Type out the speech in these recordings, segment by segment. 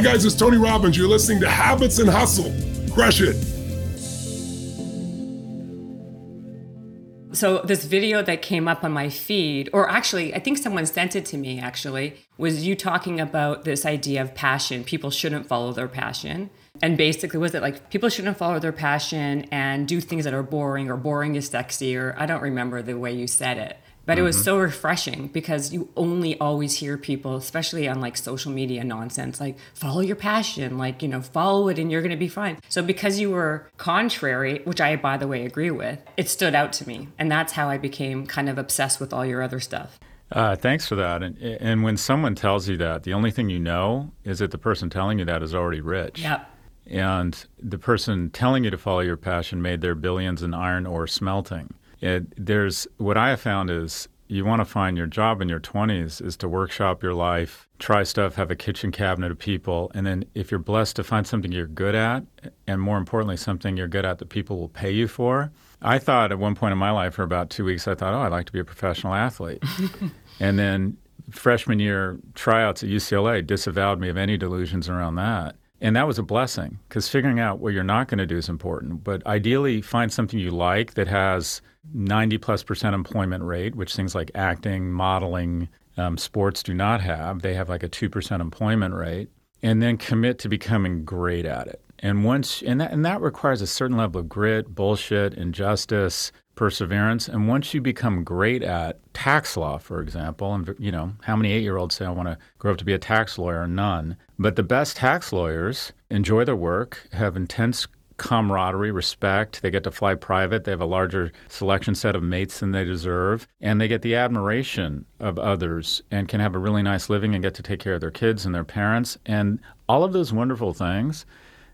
Hi, guys, it's Tony Robbins. You're listening to Habits and Hustle. Crush it. So, this video that came up on my feed, or actually, I think someone sent it to me actually, was you talking about this idea of passion. People shouldn't follow their passion. And basically, was it like people shouldn't follow their passion and do things that are boring, or boring is sexy, or I don't remember the way you said it. But mm-hmm. it was mm-hmm. so refreshing because you only always hear people, especially on like social media nonsense, like follow your passion, like, you know, follow it and you're going to be fine. So because you were contrary, which I, by the way, agree with, it stood out to me. And that's how I became kind of obsessed with all your other stuff. Uh, thanks for that. And, and when someone tells you that, the only thing you know is that the person telling you that is already rich. Yep. And the person telling you to follow your passion made their billions in iron ore smelting. It, there's what I have found is you want to find your job in your 20s is to workshop your life, try stuff, have a kitchen cabinet of people, and then if you're blessed to find something you're good at, and more importantly, something you're good at that people will pay you for. I thought at one point in my life for about two weeks, I thought, oh, I'd like to be a professional athlete. and then freshman year tryouts at UCLA disavowed me of any delusions around that. And that was a blessing because figuring out what you're not going to do is important. But ideally, find something you like that has 90 plus percent employment rate, which things like acting, modeling, um, sports do not have. They have like a 2% employment rate. And then commit to becoming great at it. And once and that and that requires a certain level of grit, bullshit, injustice, perseverance. And once you become great at tax law, for example, and you know, how many eight-year-olds say I want to grow up to be a tax lawyer? None. But the best tax lawyers enjoy their work, have intense camaraderie, respect. They get to fly private. They have a larger selection set of mates than they deserve. And they get the admiration of others and can have a really nice living and get to take care of their kids and their parents. And all of those wonderful things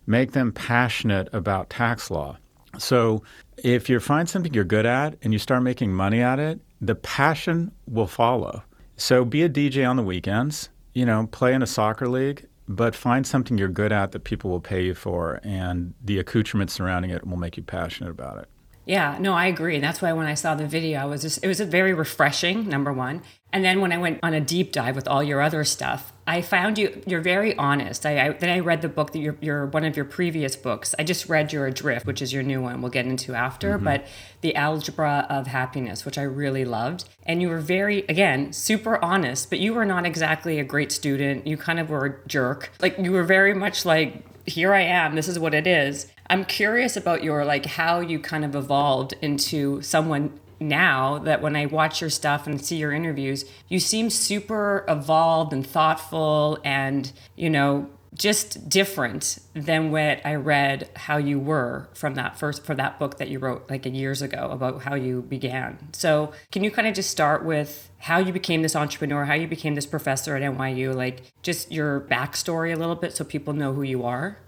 make them passionate about tax law. So if you find something you're good at and you start making money at it, the passion will follow. So be a DJ on the weekends, you know, play in a soccer league, but find something you're good at that people will pay you for, and the accoutrements surrounding it will make you passionate about it. Yeah, no, I agree. That's why when I saw the video, I was just, it was very refreshing, number one. And then when I went on a deep dive with all your other stuff, I found you, you're very honest. I, I then I read the book that you're, you're, one of your previous books. I just read your Adrift, which is your new one we'll get into after, mm-hmm. but The Algebra of Happiness, which I really loved. And you were very, again, super honest, but you were not exactly a great student. You kind of were a jerk. Like you were very much like, here I am, this is what it is. I'm curious about your like how you kind of evolved into someone now that when I watch your stuff and see your interviews, you seem super evolved and thoughtful and, you know, just different than what I read how you were from that first for that book that you wrote like years ago about how you began. So, can you kind of just start with how you became this entrepreneur, how you became this professor at NYU, like just your backstory a little bit so people know who you are?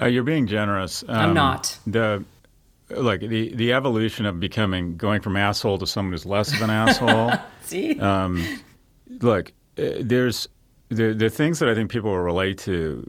Uh, you're being generous. Um, I'm not. The like the the evolution of becoming going from asshole to someone who's less of an asshole. See, um, look, uh, there's the the things that I think people will relate to.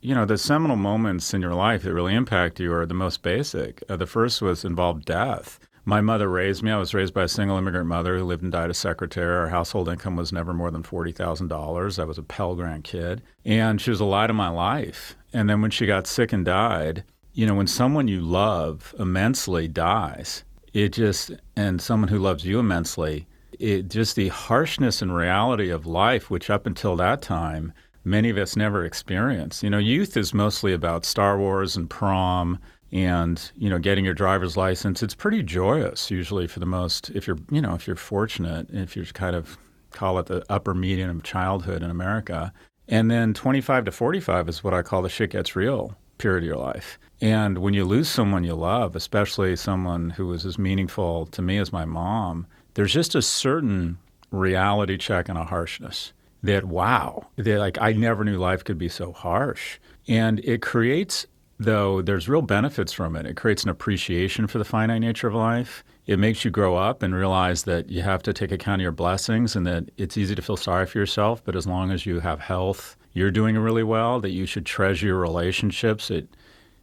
You know, the seminal moments in your life that really impact you are the most basic. Uh, the first was involved death. My mother raised me. I was raised by a single immigrant mother who lived and died as secretary. Our household income was never more than forty thousand dollars. I was a Pell Grant kid, and she was a light of my life. And then when she got sick and died, you know, when someone you love immensely dies, it just, and someone who loves you immensely, it just the harshness and reality of life, which up until that time, many of us never experienced. You know, youth is mostly about Star Wars and prom and, you know, getting your driver's license. It's pretty joyous usually for the most, if you're, you know, if you're fortunate, if you're kind of call it the upper median of childhood in America. And then 25 to 45 is what I call the shit gets real period of your life. And when you lose someone you love, especially someone who was as meaningful to me as my mom, there's just a certain reality check and a harshness that wow, that like I never knew life could be so harsh. And it creates though there's real benefits from it. It creates an appreciation for the finite nature of life. It makes you grow up and realize that you have to take account of your blessings and that it's easy to feel sorry for yourself, but as long as you have health, you're doing really well, that you should treasure your relationships. It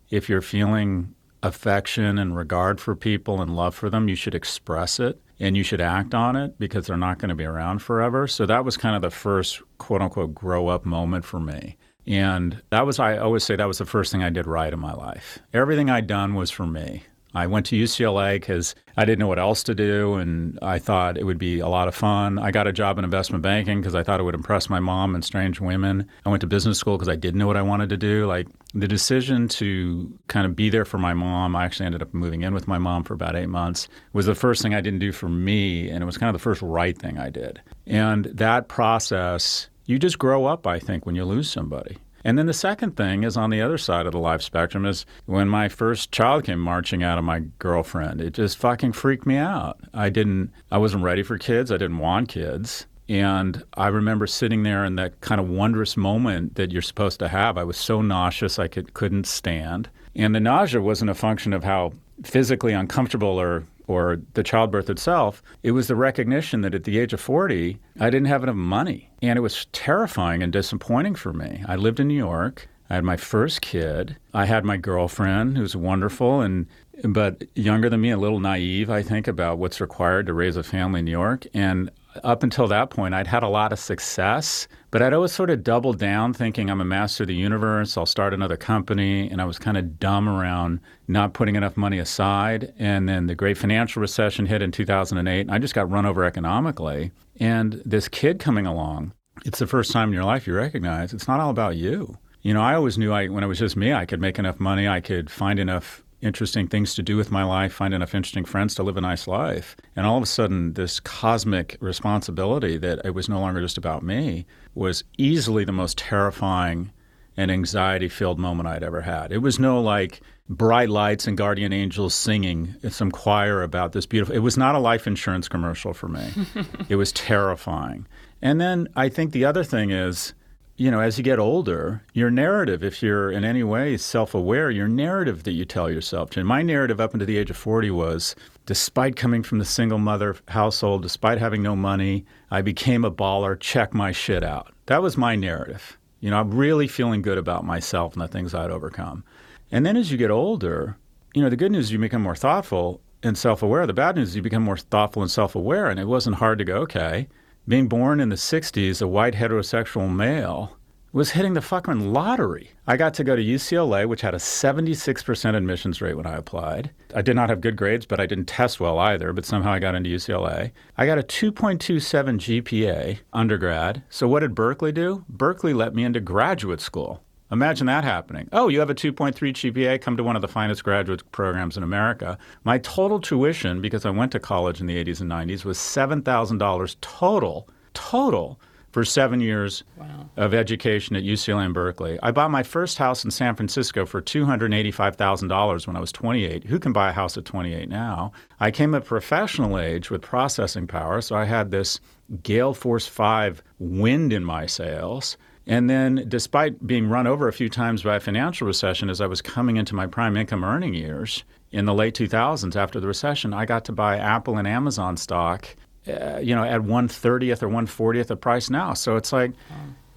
if you're feeling affection and regard for people and love for them, you should express it and you should act on it because they're not going to be around forever. So that was kind of the first quote unquote grow up moment for me. And that was, I always say, that was the first thing I did right in my life. Everything I'd done was for me. I went to UCLA because I didn't know what else to do, and I thought it would be a lot of fun. I got a job in investment banking because I thought it would impress my mom and strange women. I went to business school because I didn't know what I wanted to do. Like the decision to kind of be there for my mom, I actually ended up moving in with my mom for about eight months, was the first thing I didn't do for me, and it was kind of the first right thing I did. And that process, you just grow up, I think, when you lose somebody. And then the second thing is on the other side of the life spectrum is when my first child came marching out of my girlfriend. It just fucking freaked me out. I didn't I wasn't ready for kids. I didn't want kids. And I remember sitting there in that kind of wondrous moment that you're supposed to have. I was so nauseous I could, couldn't stand. And the nausea wasn't a function of how physically uncomfortable or or the childbirth itself, it was the recognition that at the age of 40, I didn't have enough money. And it was terrifying and disappointing for me. I lived in New York. I had my first kid. I had my girlfriend, who's wonderful and but younger than me, a little naive, I think, about what's required to raise a family in New York. And up until that point, I'd had a lot of success, but I'd always sort of doubled down thinking I'm a master of the universe. I'll start another company. And I was kind of dumb around not putting enough money aside. And then the great financial recession hit in 2008. And I just got run over economically. And this kid coming along, it's the first time in your life you recognize it's not all about you. You know, I always knew I, when it was just me, I could make enough money, I could find enough interesting things to do with my life, find enough interesting friends to live a nice life. And all of a sudden, this cosmic responsibility that it was no longer just about me was easily the most terrifying and anxiety filled moment I'd ever had. It was no like bright lights and guardian angels singing some choir about this beautiful. It was not a life insurance commercial for me. it was terrifying. And then I think the other thing is, you know, as you get older, your narrative, if you're in any way self aware, your narrative that you tell yourself. And my narrative up until the age of 40 was despite coming from the single mother household, despite having no money, I became a baller, check my shit out. That was my narrative. You know, I'm really feeling good about myself and the things I'd overcome. And then as you get older, you know, the good news is you become more thoughtful and self aware. The bad news is you become more thoughtful and self aware. And it wasn't hard to go, okay, being born in the 60s, a white heterosexual male, was hitting the fucking lottery. I got to go to UCLA, which had a 76% admissions rate when I applied. I did not have good grades, but I didn't test well either, but somehow I got into UCLA. I got a 2.27 GPA undergrad. So what did Berkeley do? Berkeley let me into graduate school. Imagine that happening. Oh, you have a 2.3 GPA, come to one of the finest graduate programs in America. My total tuition, because I went to college in the 80s and 90s, was $7,000 total, total for seven years wow. of education at UCLA and Berkeley. I bought my first house in San Francisco for $285,000 when I was 28. Who can buy a house at 28 now? I came of professional age with processing power, so I had this gale force 5 wind in my sails. And then, despite being run over a few times by a financial recession as I was coming into my prime income earning years in the late 2000s after the recession, I got to buy Apple and Amazon stock, uh, you know, at 130th or 140th the price now. So it's like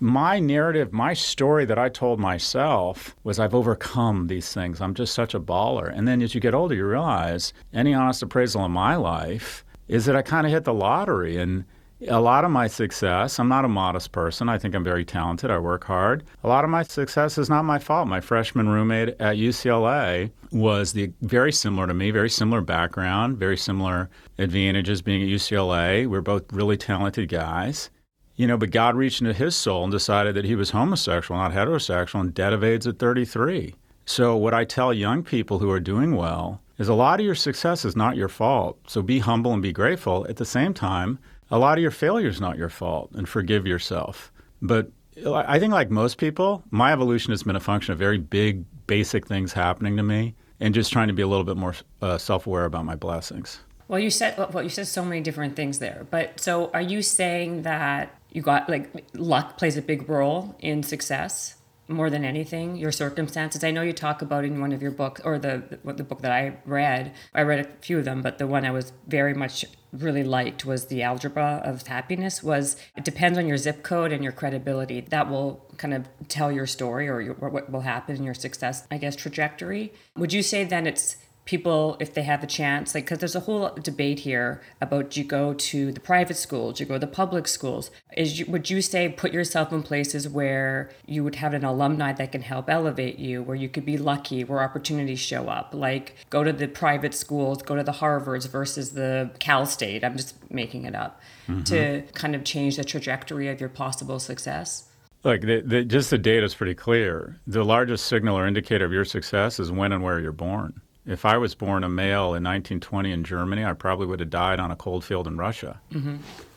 my narrative, my story that I told myself was I've overcome these things. I'm just such a baller. And then as you get older, you realize any honest appraisal of my life is that I kind of hit the lottery and a lot of my success, I'm not a modest person. I think I'm very talented. I work hard. A lot of my success is not my fault. My freshman roommate at UCLA was the very similar to me, very similar background, very similar advantages being at UCLA. We're both really talented guys. You know, but God reached into his soul and decided that he was homosexual, not heterosexual, and dead of AIDS at 33. So, what I tell young people who are doing well is a lot of your success is not your fault. So, be humble and be grateful. At the same time, a lot of your failure is not your fault and forgive yourself. But I think, like most people, my evolution has been a function of very big, basic things happening to me and just trying to be a little bit more uh, self aware about my blessings. Well, you said well, you said so many different things there. But so, are you saying that you got like luck plays a big role in success? More than anything your circumstances. I know you talk about in one of your books or the the book that i read i read a few of them but the one i was very much really liked was the algebra of happiness was it depends on your zip code and your credibility. That will kind of tell your story or, your, what will happen in your success i guess trajectory. Would you say then it's people if they have the chance like because there's a whole debate here about do you go to the private schools do you go to the public schools is you, would you say put yourself in places where you would have an alumni that can help elevate you where you could be lucky where opportunities show up like go to the private schools go to the harvards versus the cal state i'm just making it up mm-hmm. to kind of change the trajectory of your possible success Look, the, the, just the data is pretty clear. The largest signal or indicator of your success is when and where you're born. If I was born a male in 1920 in Germany, I probably would have died on a cold field in Russia. Mm-hmm.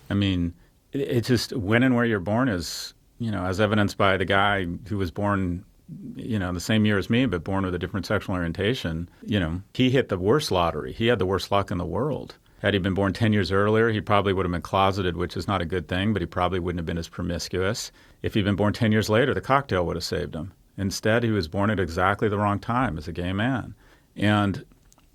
I mean, it, it's just when and where you're born is, you know, as evidenced by the guy who was born, you know, the same year as me, but born with a different sexual orientation. You know, he hit the worst lottery. He had the worst luck in the world. Had he been born 10 years earlier, he probably would have been closeted, which is not a good thing, but he probably wouldn't have been as promiscuous. If he'd been born 10 years later, the cocktail would have saved him. Instead, he was born at exactly the wrong time as a gay man. And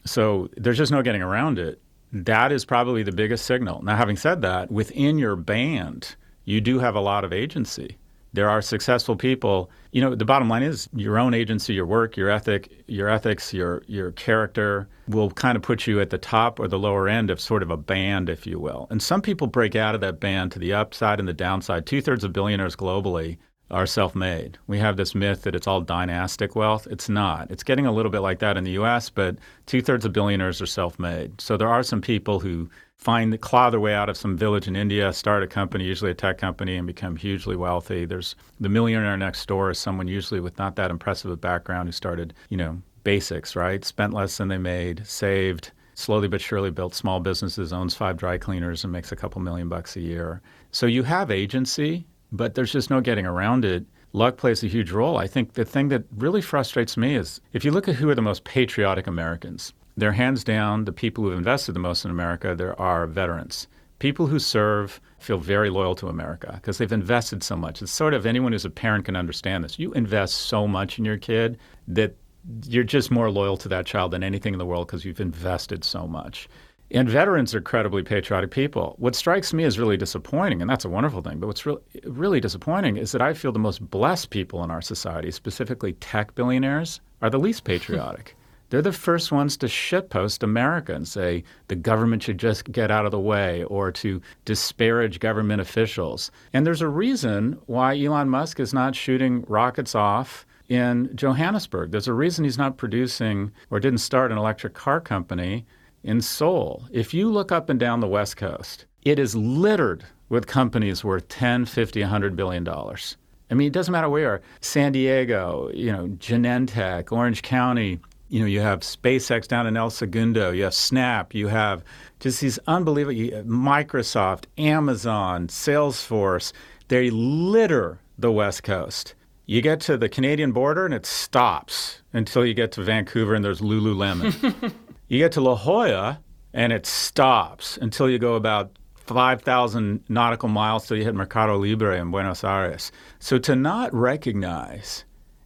so there's just no getting around it. That is probably the biggest signal. Now, having said that, within your band, you do have a lot of agency. There are successful people. You know, the bottom line is your own agency, your work, your ethic, your ethics, your your character will kind of put you at the top or the lower end of sort of a band, if you will. And some people break out of that band to the upside and the downside. Two thirds of billionaires globally are self made. We have this myth that it's all dynastic wealth. It's not. It's getting a little bit like that in the US, but two thirds of billionaires are self made. So there are some people who find the claw their way out of some village in India, start a company, usually a tech company, and become hugely wealthy. There's the millionaire next door is someone usually with not that impressive a background who started, you know, basics, right? Spent less than they made, saved, slowly but surely built small businesses, owns five dry cleaners, and makes a couple million bucks a year. So you have agency but there's just no getting around it. Luck plays a huge role. I think the thing that really frustrates me is if you look at who are the most patriotic Americans, they're hands down the people who've invested the most in America. There are veterans. People who serve feel very loyal to America because they've invested so much. It's sort of anyone who's a parent can understand this. You invest so much in your kid that you're just more loyal to that child than anything in the world because you've invested so much. And veterans are incredibly patriotic people. What strikes me as really disappointing, and that's a wonderful thing, but what's really, really disappointing is that I feel the most blessed people in our society, specifically tech billionaires, are the least patriotic. They're the first ones to shitpost America and say the government should just get out of the way or to disparage government officials. And there's a reason why Elon Musk is not shooting rockets off in Johannesburg. There's a reason he's not producing or didn't start an electric car company in Seoul, if you look up and down the West Coast, it is littered with companies worth 10, 50, 100 billion dollars. I mean, it doesn't matter where. San Diego, you know, Genentech, Orange County, you know, you have SpaceX down in El Segundo, you have Snap, you have just these unbelievable Microsoft, Amazon, Salesforce. They litter the West Coast. You get to the Canadian border and it stops until you get to Vancouver and there's Lululemon. You get to La Jolla and it stops until you go about 5,000 nautical miles till you hit Mercado Libre in Buenos Aires. So to not recognize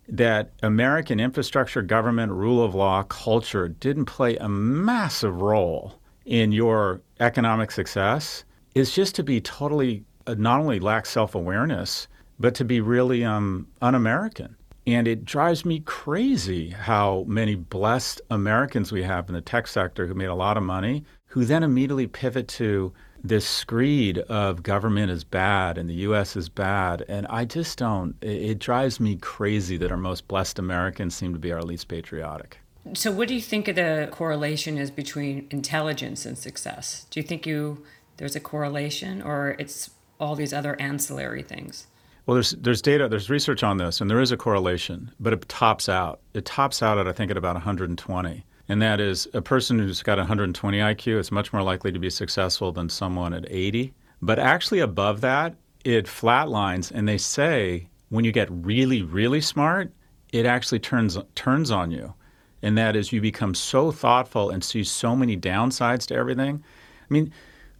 that American infrastructure, government, rule of law, culture didn't play a massive role in your economic success is just to be totally uh, not only lack self awareness, but to be really um, un American. And it drives me crazy how many blessed Americans we have in the tech sector who made a lot of money, who then immediately pivot to this screed of government is bad and the U.S. is bad. And I just don't, it, drives me crazy that our most blessed Americans seem to be our least patriotic. So, what do you think of the correlation is between intelligence and success? Do you think you there's a correlation, or it's all these other ancillary things? Well, there's there's data, there's research on this, and there is a correlation, but it tops out. It tops out at I think at about 120, and that is a person who's got 120 IQ is much more likely to be successful than someone at 80. But actually, above that, it flatlines, and they say when you get really, really smart, it actually turns turns on you, and that is you become so thoughtful and see so many downsides to everything. I mean,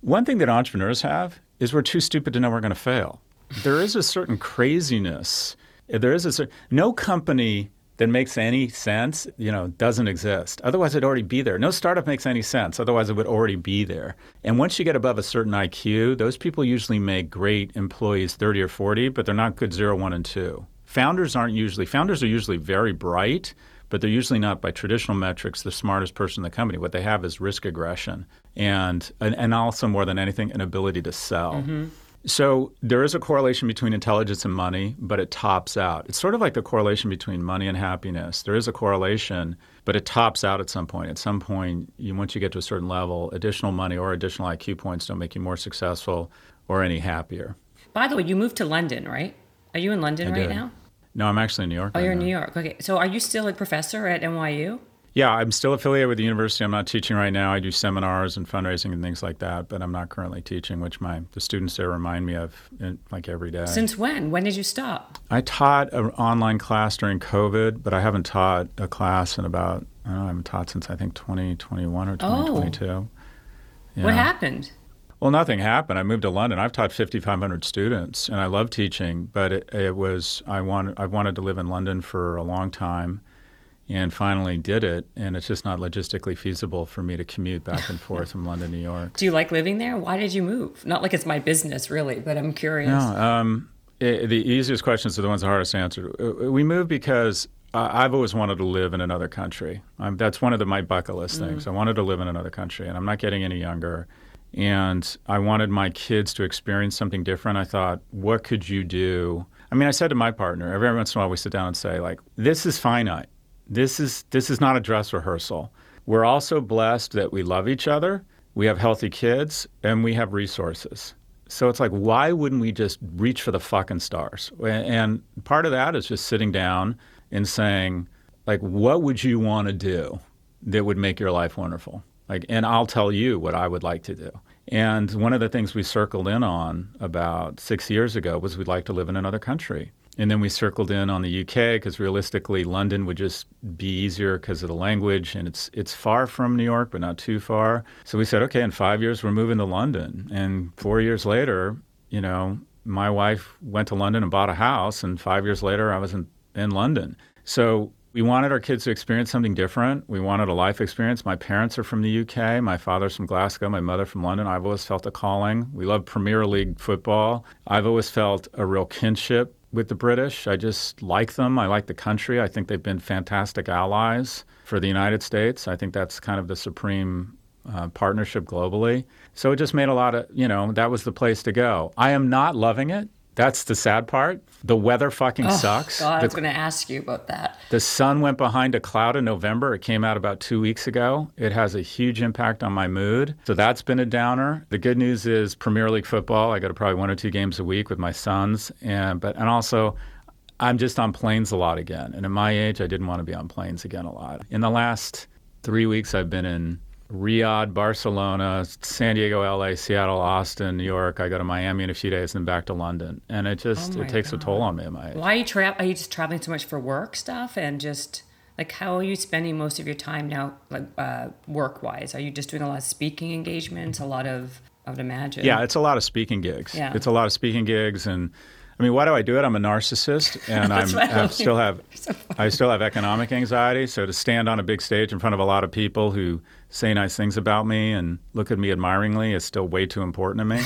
one thing that entrepreneurs have is we're too stupid to know we're going to fail there is a certain craziness. There is a certain, no company that makes any sense, you know, doesn't exist. Otherwise, it'd already be there. No startup makes any sense. Otherwise, it would already be there. And once you get above a certain IQ, those people usually make great employees 30 or 40, but they're not good zero, one, and two. Founders aren't usually, founders are usually very bright, but they're usually not by traditional metrics the smartest person in the company. What they have is risk aggression and, and, and also more than anything, an ability to sell. Mm-hmm. So there is a correlation between intelligence and money, but it tops out. It's sort of like the correlation between money and happiness. There is a correlation, but it tops out at some point. At some point, you, once you get to a certain level, additional money or additional IQ points don't make you more successful or any happier. By the way, you moved to London, right? Are you in London I right did. now? No, I'm actually in New York. Oh, right you're in. New York. Okay. So are you still a professor at NYU? Yeah, I'm still affiliated with the university. I'm not teaching right now. I do seminars and fundraising and things like that, but I'm not currently teaching, which my the students there remind me of like every day. Since when? When did you stop? I taught an online class during COVID, but I haven't taught a class in about I don't know, I haven't taught since I think 2021 or 2022. What Yeah. happened? Well, nothing happened. I moved to London. I've taught 5,500 students, and I love teaching. But it, it was I wanted I wanted to live in London for a long time, and finally did it. And it's just not logistically feasible for me to commute back and forth from London to New York. Do you like living there? Why did you move? Not like it's my business, really, but I'm curious. No, um, i the easiest questions are the ones the hardest to answer. Uh, We moved because I've always wanted to live in another country. Um, that's one of the, my bucket list things. I wanted to live in another country, and I'm not getting any younger. And I wanted my kids to experience something different. I thought, what could you do? I mean, I said to my partner, every once in a while we sit down and say, like, this is finite. This is this is not a dress rehearsal. We're also blessed that we love each other, we have healthy kids, and we have resources. So it's like, why wouldn't we just reach for the fucking stars? And part of that is just sitting down and saying, like, what would you want to do that would make your life wonderful? Like, and I'll tell you what I would like to do. And one of the things we circled in on about six years ago was we'd like to live in another country. And then we circled in on the UK because realistically, London would just be easier because of the language, and it's it's far from New York, but not too far. So we said, okay, in five years we're moving to London. And four years later, you know, my wife went to London and bought a house, and five years later I was in, in London. So we wanted our kids to experience something different. We wanted a life experience. My parents are from the UK. My father's from Glasgow. My mother from London. I've always felt a calling. We love Premier League football. I've always felt a real kinship with the British. I just like them. I like the country. I think they've been fantastic allies for the United States. I think that's kind of the supreme uh, partnership globally. So it just made a lot of, you know, that was the place to go. I am not loving it. That's the sad part. The weather fucking sucks. God, I was going to ask you about that. the sun went behind a cloud in November. It came out about two weeks ago. It has a huge impact on my mood. So that's been a downer. The good news is Premier League football. I go to probably one or two games a week with my sons, and but and also. I'm just on planes a lot again. And at my age, I didn't want to be on planes again a lot. In the last three weeks, I've been in Riyadh, Barcelona, San Diego, LA, Seattle, Austin, New York. I go to Miami in a few days and back to London. And it just Oh it takes a toll on me at my age. Why are you tra- Are you just traveling so much for work stuff and just like how are you spending most of your time now, like uh, work wise? Are you just doing a lot of speaking engagements? A lot of I would imagine. Yeah, it's a lot of speaking gigs. Yeah. It's a lot of speaking gigs, and I mean, why do I do it? I'm a narcissist, and I'm. I still have I still have economic anxiety. So to stand on a big stage in front of a lot of people who say nice things about me and look at me admiringly is still way too important to me.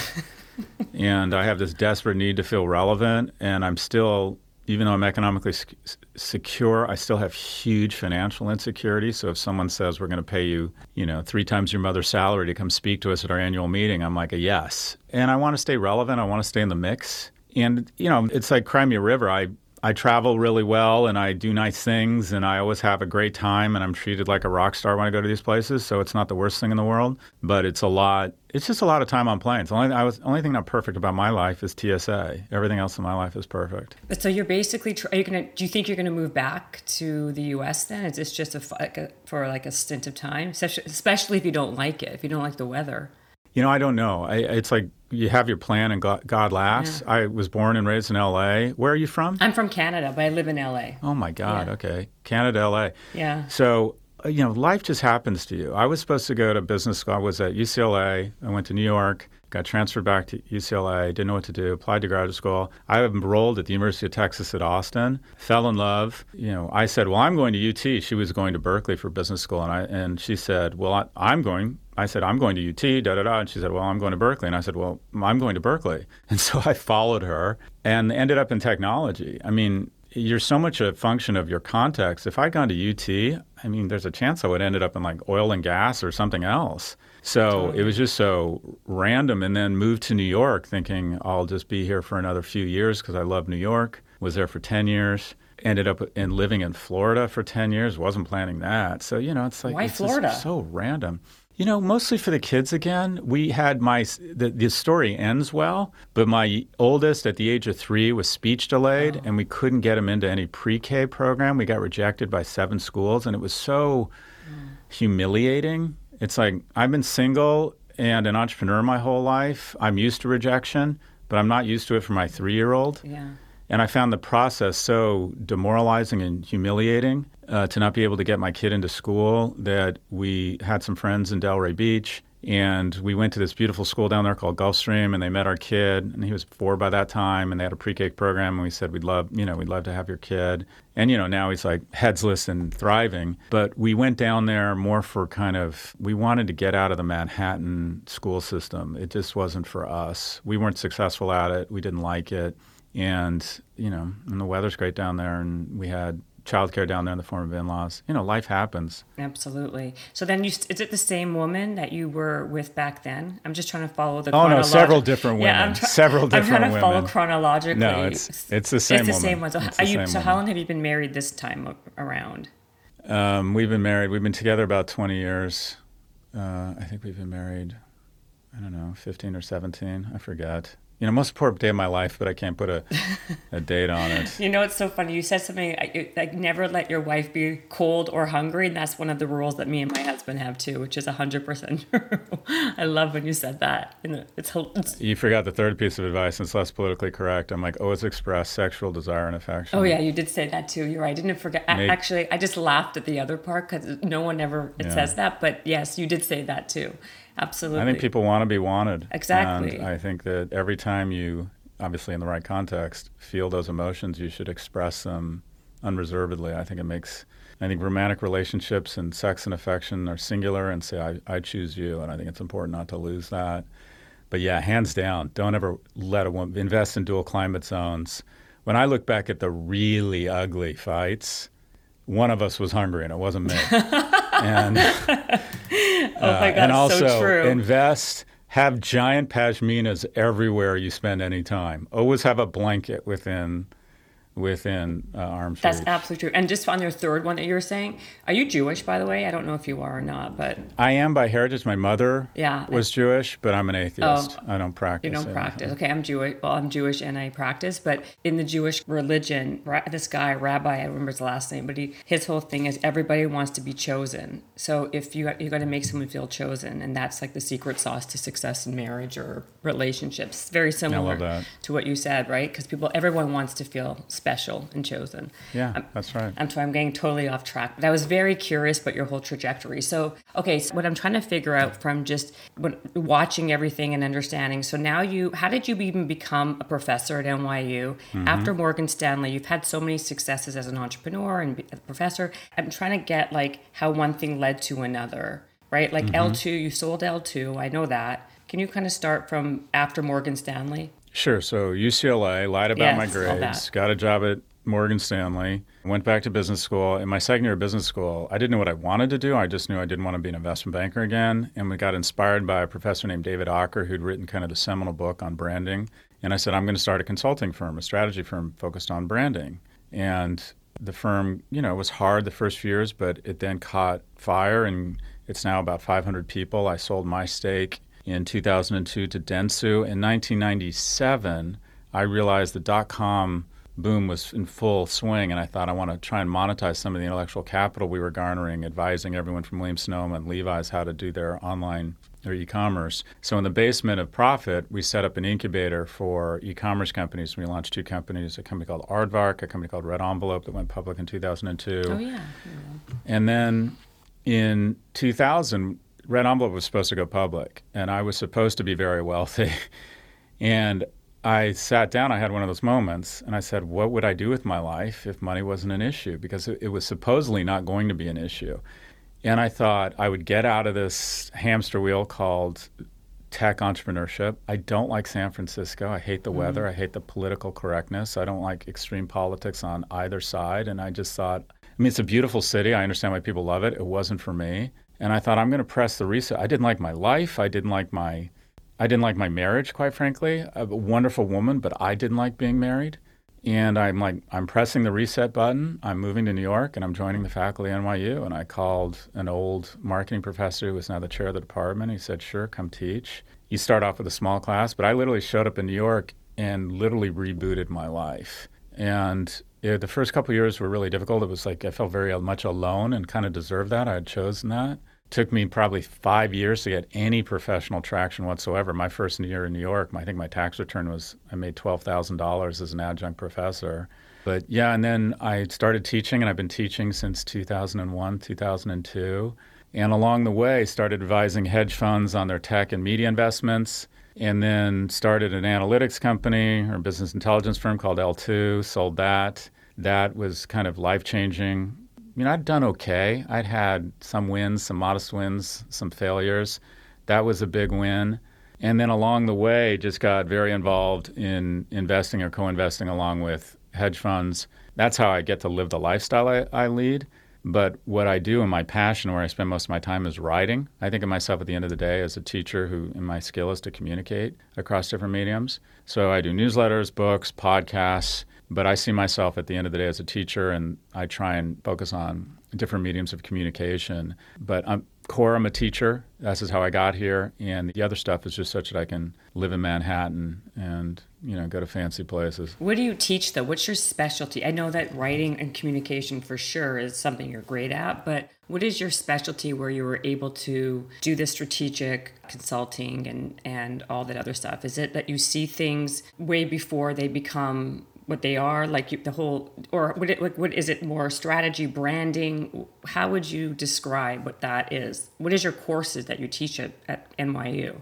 and I have this desperate need to feel relevant, and I'm still. Even though I'm economically sec- secure, I still have huge financial insecurity. So if someone says we're going to pay you, you know, three times your mother's salary to come speak to us at our annual meeting, I'm like a yes. And I want to stay relevant. I want to stay in the mix. And you know, it's like Crimea River. I I travel really well and I do nice things and I always have a great time and I'm treated like a rock star when I go to these places. So it's not the worst thing in the world, but it's a lot. It's just a lot of time on planes. The only I was only thing not perfect about my life is TSA. Everything else in my life is perfect. But so you're basically are you gonna? Do you think you're gonna move back to the U.S. then? Is this just a, like a for like a stint of time, especially, especially if you don't like it, if you don't like the weather? You know, I don't know. I, it's like you have your plan and God, God laughs. I was born and raised in L.A. Where are you from? I'm from Canada, but I live in L.A. Oh my God. Yeah. Okay, Canada, L.A. Yeah. So, uh, you know, life just happens to you. I was supposed to go to business school. I was at UCLA. I went to New York, got transferred back to UCLA, didn't know what to do, applied to graduate school. I enrolled at the University of Texas at Austin, fell in love. You know, I said, Well, I'm going to UT. She was going to Berkeley for business school. And, I, and she said, Well, I, I'm going. I said, I'm going to UT, da da da. And she said, Well, I'm going to Berkeley. And I said, Well, I'm going to Berkeley. And so I followed her and ended up in technology. I mean, you're so much a function of your context. If I'd gone to UT, I mean, there's a chance I would ended up in like oil and gas or something else. So totally. it was just so random. And then moved to New York thinking I'll just be here for another few years because I love New York. Was there for 10 years. Ended up in living in Florida for 10 years. Wasn't planning that. So, you know, it's like, why it's Florida? So random. You know, mostly for the kids again. We had my, the, the story ends well, but my oldest at the age of three was speech delayed, oh. and we couldn't get him into any pre K program. We got rejected by seven schools, and it was so mm. humiliating. It's like, I've been single and an entrepreneur my whole life. I'm used to rejection, but I'm not used to it for my three year old. Yeah. And I found the process so demoralizing and humiliating uh, to not be able to get my kid into school that we had some friends in Delray Beach and we went to this beautiful school down there called Gulfstream and they met our kid and he was four by that time and they had a pre-K program and we said we'd love you know we'd love to have your kid. And you know now he's like headless and thriving. But we went down there more for kind of we wanted to get out of the Manhattan school system. It just wasn't for us. We weren't successful at it. We didn't like it. And you know and the weather's great down there and we had childcare down there in the form of in-laws. You know, life happens. Absolutely. So then, you is it the same woman that you were with back then? I'm just trying to follow the. Oh no, several different women. Yeah, I'm tra- several different women. I'm trying to women. follow chronologically. No, it's it's the same. It's the woman. same one. So, are you, so how long have you been married this time around? Um, we've been married. We've been together about 20 years. Uh, I think we've been married. I don't know, 15 or 17. I forget you know, most important day of my life, but I can't put a, a date on it. you know, it's so funny. You said something like, never let your wife be cold or hungry. And that's one of the rules that me and my husband have too, which is 100% true. I love when you said that. it's, it's, You forgot the third piece of advice, and it's less politically correct. I'm like, always express sexual desire and affection. Oh, yeah, you did say that too. You're right. I didn't forget. Make, Actually, I just laughed at the other part because no one ever it yeah. says that. But yes, you did say that too. Absolutely. I think people want to be wanted. Exactly. And I think that every time you, obviously in the right context, feel those emotions, you should express them unreservedly. I think it makes, I think romantic relationships and sex and affection are singular and say, I, I choose you. And I think it's important not to lose that. But yeah, hands down, don't ever let a woman invest in dual climate zones. When I look back at the really ugly fights, one of us was hungry and it wasn't me. and oh my uh, God, and also so invest. Have giant pashminas everywhere you spend any time. Always have a blanket within within uh, arm's That's reach. absolutely true. And just on your third one that you were saying, are you Jewish, by the way? I don't know if you are or not, but I am by heritage. My mother yeah, was Jewish, but I'm an atheist. Oh, I don't practice. You don't it. practice. Okay, I'm Jewish. Well, I'm Jewish and I practice, but in the Jewish religion, this guy, Rabbi, I remember his last name, but he his whole thing is everybody wants to be chosen. So if you you got to make someone feel chosen, and that's like the secret sauce to success in marriage or relationships. Very similar to what you said, right? Because people, everyone wants to feel special and chosen. Yeah, I'm, that's right. I'm sorry, I'm getting totally off track, but I was very curious about your whole trajectory. So, okay, so what I'm trying to figure out from just watching everything and understanding. So now you, how did you even become a professor at NYU mm-hmm. after Morgan Stanley? You've had so many successes as an entrepreneur and a professor. I'm trying to get like how one thing led to another, right? Like mm-hmm. L2, you sold L2. I know that. Can you kind of start from after Morgan Stanley? Sure. So UCLA, lied about yes, my grades, got a job at Morgan Stanley, went back to business school. In my second year of business school, I didn't know what I wanted to do. I just knew I didn't want to be an investment banker again. And we got inspired by a professor named David Aaker, who'd written kind of the seminal book on branding. And I said, I'm going to start a consulting firm, a strategy firm focused on branding. And the firm, you know, was hard the first few years, but it then caught fire and it's now about 500 people. I sold my stake in 2002 to Dentsu. In 1997, I realized the dot com boom was in full swing, and I thought I want to try and monetize some of the intellectual capital we were garnering, advising everyone from Williams Sonoma and Levi's how to do their online or e-commerce. So in the basement of Prophet, we set up an incubator for e-commerce companies. We launched two companies: a company called Aardvark, a company called Red Envelope that went public in 2002. Oh yeah. And then in 2000, Red Envelope was supposed to go public, and I was supposed to be very wealthy, and I sat down, I had one of those moments, and I said, What would I do with my life if money wasn't an issue? Because it, it, was supposedly not going to be an issue. And I thought I would get out of this hamster wheel called tech entrepreneurship. I don't like San Francisco. I hate the mm-hmm. weather. I hate the political correctness. I don't like extreme politics on either side. And I just thought, I mean, it's a beautiful city. I understand why people love it. It wasn't for me. And I thought I'm going to press the reset. I didn't like my life. I didn't like my I didn't like my marriage, quite frankly. A wonderful woman, but I didn't like being married. And I'm like, I'm pressing the reset button. I'm moving to New York and I'm joining the faculty at NYU. And I called an old marketing professor who was now the chair of the department. He said, Sure, come teach. You start off with a small class, but I literally showed up in New York and literally rebooted my life. And the first couple years were really difficult. It was like I felt very uh, much alone and kind of deserved that. I had chosen that took me probably five years to get any professional traction whatsoever. My first year in New York, I think my tax return was I made twelve thousand dollars as an adjunct professor. But yeah, and then I started teaching, and I've been teaching since 2001, 2002. And along the way, started advising hedge funds on their tech and media investments, and then started an analytics company or business intelligence firm called L2. Sold that. That was kind of life changing I'd done okay. I'd had some wins, some modest wins, some failures. That was a big win. And then along the way, just got very involved in investing or co investing along with hedge funds. That's how I get to live the lifestyle I, I lead. But what I do and my passion, where I spend most of my time, is writing. I think of myself at the end of the day as a teacher who, and my skill is to communicate across different mediums. So I do newsletters, books, podcasts, but I see myself at the end of the day as a teacher, and I try and focus on different mediums of communication. But I'm core, I'm a teacher. This is how I got here, and the other stuff is just such that I can live in Manhattan and you know go to fancy places. What do you teach though? What's your specialty? I know that writing and communication for sure is something you're great at, but what is your specialty where you were able to do the strategic consulting and and all that other stuff? Is it that you see things way before they become what they are like you, the whole or what, it, what is it more strategy branding? How would you describe what that is? What is your courses that you teach at, at nyu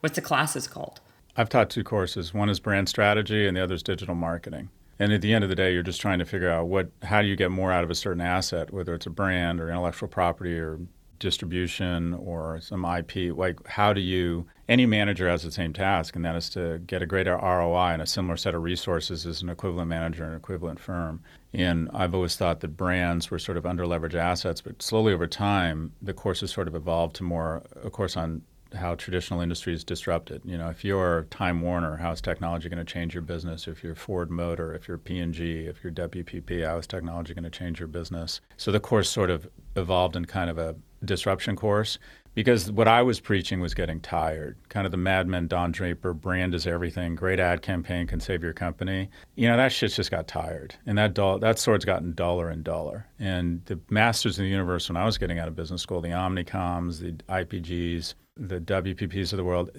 what's the classes called? I've taught two courses. One is brand strategy and the other is digital marketing. And at the end of the day you're just trying to figure out what how do you get more out of a certain asset whether it's a brand or intellectual property or distribution or some IP. Like, how do you, any manager has the same task, and that is to get a greater ROI and a similar set of resources as an equivalent manager and equivalent firm. And I've always thought that brands were sort of underleveraged assets, but slowly over time, the course has sort of evolved to more a course on how traditional industries disrupted. You know, if you're Time Warner, how is technology going to change your business? If you're Ford Motor, if you're P&G, if you're WPP, how is technology going to change your business? So the course sort of evolved in kind of a disruption course because what I was preaching was getting tired. Kind of the Mad Men, Don Draper, brand is everything. Great ad campaign can save your company. You know that shit just got tired, and that dull, that sword's gotten duller and duller. And the masters of the universe, when I was getting out of business school, the Omnicoms, the IPGs, the WPPs of the world,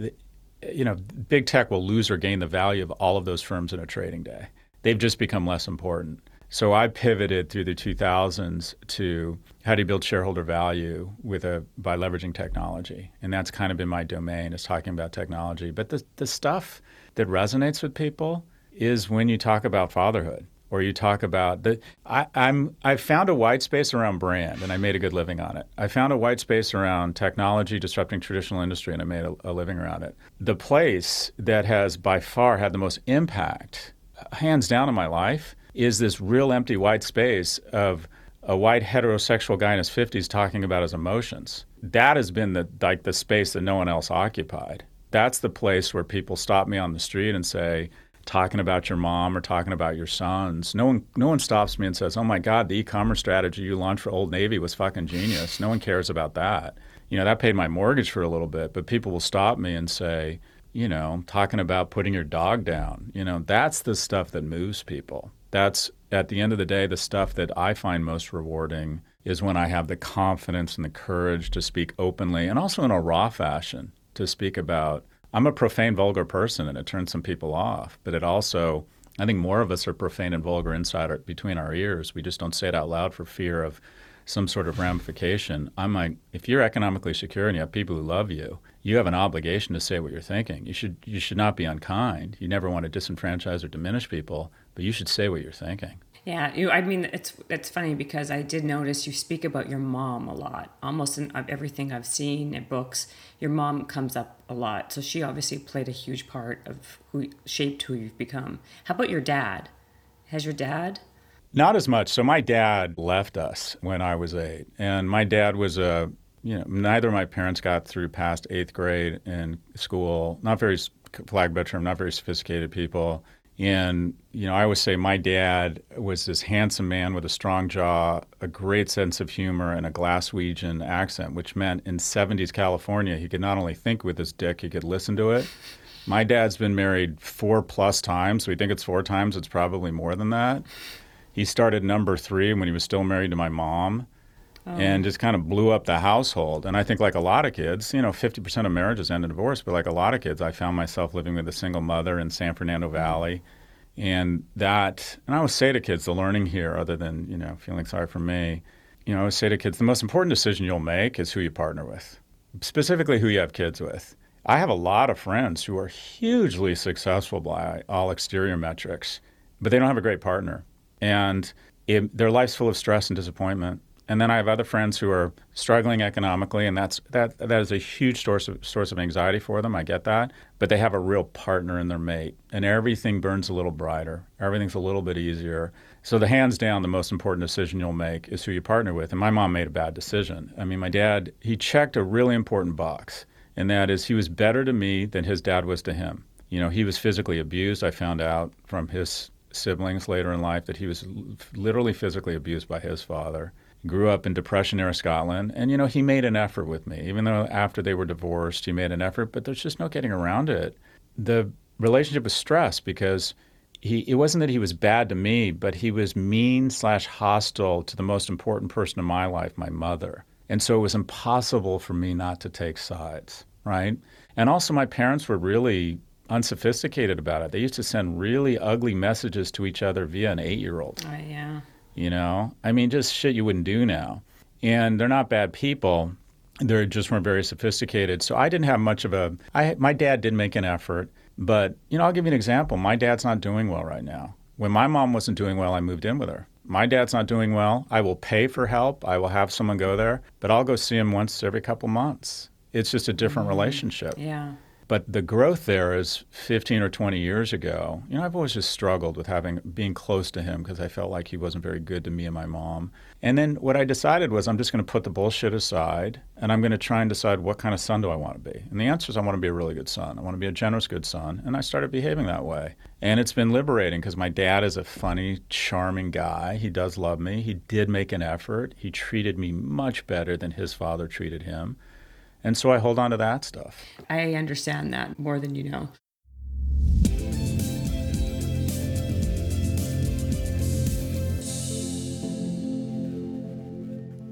you know, big tech will lose or gain the value of all of those firms in a trading day. They've just become less important. So I pivoted through the 2000s to how do you build shareholder value with a by leveraging technology, and that's kind of been my domain is talking about technology. But the the stuff that resonates with people is when you talk about fatherhood or you talk about the I, I'm I found a white space around brand and I made a good living on it. I found a white space around technology disrupting traditional industry and I made a, a living around it. The place that has by far had the most impact, hands down in my life, is this real empty white space of a white heterosexual guy in his 50s talking about his emotions. That has been the like the space that no one else occupied. That's the place where people stop me on the street and say, talking about your mom or talking about your sons. No one no one stops me and says, "Oh my god, the e-commerce strategy you launched for Old Navy was fucking genius." No one cares about that. You know, that paid my mortgage for a little bit, but people will stop me and say, you know, talking about putting your dog down. You know, that's the stuff that moves people that's at the end of the day the stuff that I find most rewarding is when I have the confidence and the courage to speak openly and also in a raw fashion to speak about I'm a profane vulgar person and it turns some people off. But it also I think more of us are profane and vulgar inside between our ears. We just don't say it out loud for fear of some sort of ramification. I'm like if you're economically secure and you have people who love you you have an obligation to say what you're thinking. You should you should not be unkind. You never want to disenfranchise or diminish people but you should say what you're thinking. Yeah, you. I mean, it's it's funny because I did notice you speak about your mom a lot. Almost in everything I've seen in books, your mom comes up a lot. So she obviously played a huge part of who shaped who you've become. How about your dad? Has your dad? Not as much. So my dad left us when I was eight, and my dad was a you know neither of my parents got through past eighth grade in school. Not very flag term, not very sophisticated people and, you know, I always say my dad was this handsome man with a strong jaw, a great sense of humor, and a Glaswegian accent, which meant in 70s California, he could not only think with his dick, he could listen to it. My dad's been married four plus times. We think it's four times. It's probably more than that. He started number three when he was still married to my mom. Oh. and just kind of blew up the household. And I think, like a lot of kids, you know, 50% of marriages end in divorce, but like a lot of kids, I found myself living with a single mother in San Fernando mm-hmm. Valley. And that, and I always say to kids, the learning here, other than, you know, feeling sorry for me, you know, I always say to kids, the most important decision you'll make is who you partner with, specifically who you have kids with. I have a lot of friends who are hugely successful by all exterior metrics, but they don't have a great partner. And it, their life's full of stress and disappointment and then I have other friends who are struggling economically, and that's that that is a huge source of source of anxiety for them. I get that, but they have a real partner in their mate, and everything burns a little brighter. Everything's a little bit easier. So the hands down, the most important decision you'll make is who you partner with. And my mom made a bad decision. I mean, my dad he checked a really important box, and that is he was better to me than his dad was to him. You know, he was physically abused. I found out from his siblings later in life that he was literally physically abused by his father grew up in Depression era Scotland. And, you know, he made an effort with me, even though after they were divorced, he made an effort, but there's just no getting around it. The relationship was stressed because he, it wasn't that he was bad to me, but he was mean slash hostile to the most important person in my life, my mother. And so it was impossible for me not to take sides, right? And also, my parents were really unsophisticated about it. They used to send really ugly messages to each other via an eight year old. Oh, yeah. You know, I mean, just shit you wouldn't do now. And they're not bad people. They just weren't very sophisticated. So I didn't have much of a. I my dad did make an effort, but you know, I'll give you an example. My dad's not doing well right now. When my mom wasn't doing well, I moved in with her. My dad's not doing well. I will pay for help. I will have someone go there, but I'll go see him once every couple months. It's just a different mm-hmm. relationship. Yeah. But the growth there is 15 or 20 years ago. You know, I've always just struggled with having being close to him because I felt like he wasn't very good to me and my mom. And then what I decided was I'm just going to put the bullshit aside and I'm going to try and decide what kind of son do I want to be. And the answer is I want to be a really good son. I want to be a generous, good son. And I started behaving that way. And it's been liberating because my dad is a funny, charming guy. He does love me. He did make an effort. He treated me much better than his father treated him. And so I hold on to that stuff. I understand that more than you know.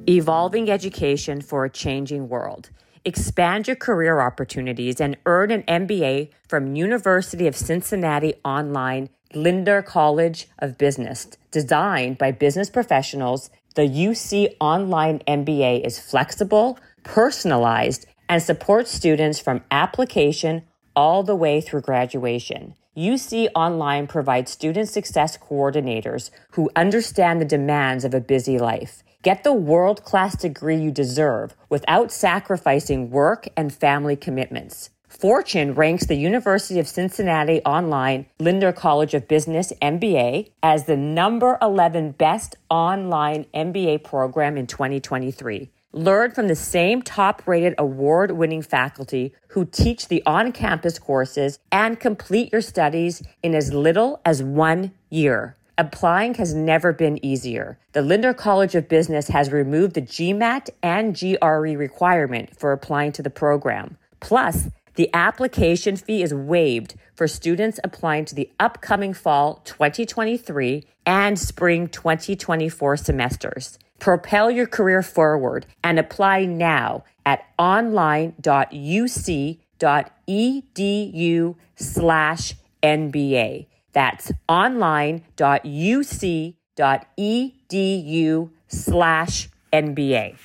Evolving education for a changing world. Expand your career opportunities and earn an MBA from University of Cincinnati Online Linder College of Business. Designed by business professionals, the UC Online MBA is flexible personalized, and supports students from application all the way through graduation. UC Online provides student success coordinators who understand the demands of a busy life. Get the world class degree you deserve without sacrificing work and family commitments. Fortune ranks the University of Cincinnati Online Linder College of Business MBA as the number 11 best online MBA program in 2023. Learn from the same top rated award winning faculty who teach the on campus courses and complete your studies in as little as one year. Applying has never been easier. The Linder College of Business has removed the GMAT and GRE requirement for applying to the program. Plus, the application fee is waived for students applying to the upcoming fall 2023 and spring 2024 semesters. Propel your career forward and apply now at online.uc.edu slash MBA. That's online.uc.edu slash MBA.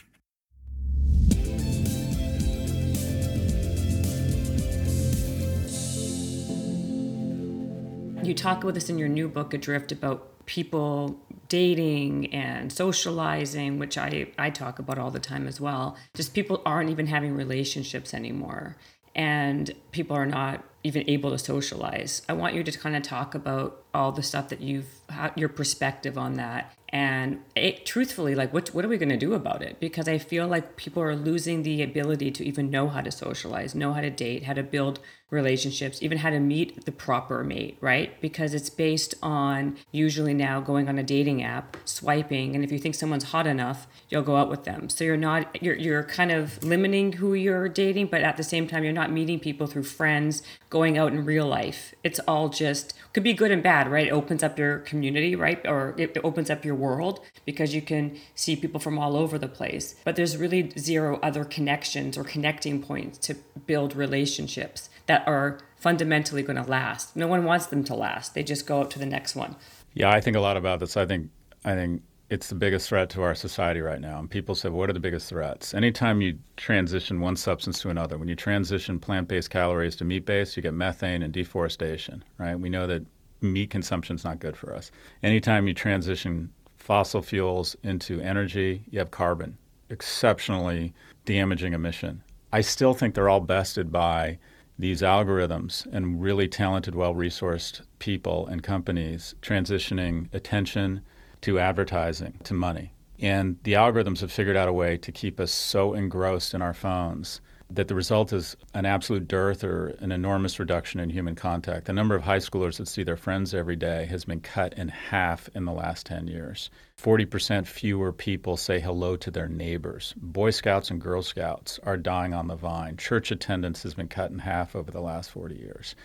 You talk about this in your new book, Adrift, about people dating and socializing, which I, I talk about all the time as well. Just people aren't even having relationships anymore. And people are not even able to socialize. I want you to kind of talk about all the stuff that you've your perspective on that. And it, truthfully like what what are we going to do about it? Because i feel like people are losing the ability to even know how to socialize know how to date how to build relationships even how to meet the proper mate right? Because it's based on usually now going on a dating app swiping and if you think someone's hot enough you'll go out with them. So you're not you're, you're kind of limiting who you're dating but at the same time you're not meeting people through friends going out in real life. It's all just could be good and bad, right? It opens up your community, right? Or it opens up your world because you can see people from all over the place. But there's really zero other connections or connecting points to build relationships that are fundamentally going to last. No one wants them to last. They just go up to the next one. Yeah, I think a lot about this. I think I think it's the biggest threat to our society right now. And people say, what are the biggest threats? Anytime you transition one substance to another, when you transition plant based calories to meat based, you get methane and deforestation, right? We know that meat consumption is not good for us. Anytime you transition fossil fuels into energy, you have carbon, exceptionally damaging emission. I still think they're all bested by these algorithms and really talented, well resourced people and companies transitioning attention to advertising, to money. And the algorithms have figured out a way to keep us so engrossed in our phones that the result is an absolute dearth or an enormous reduction in human contact. The number of high schoolers that see their friends every day has been cut in half in the last 10 years. 40% fewer people say hello to their neighbors. Boy Scouts and Girl Scouts are dying on the vine. Church attendance has been cut in half over the last 40 years.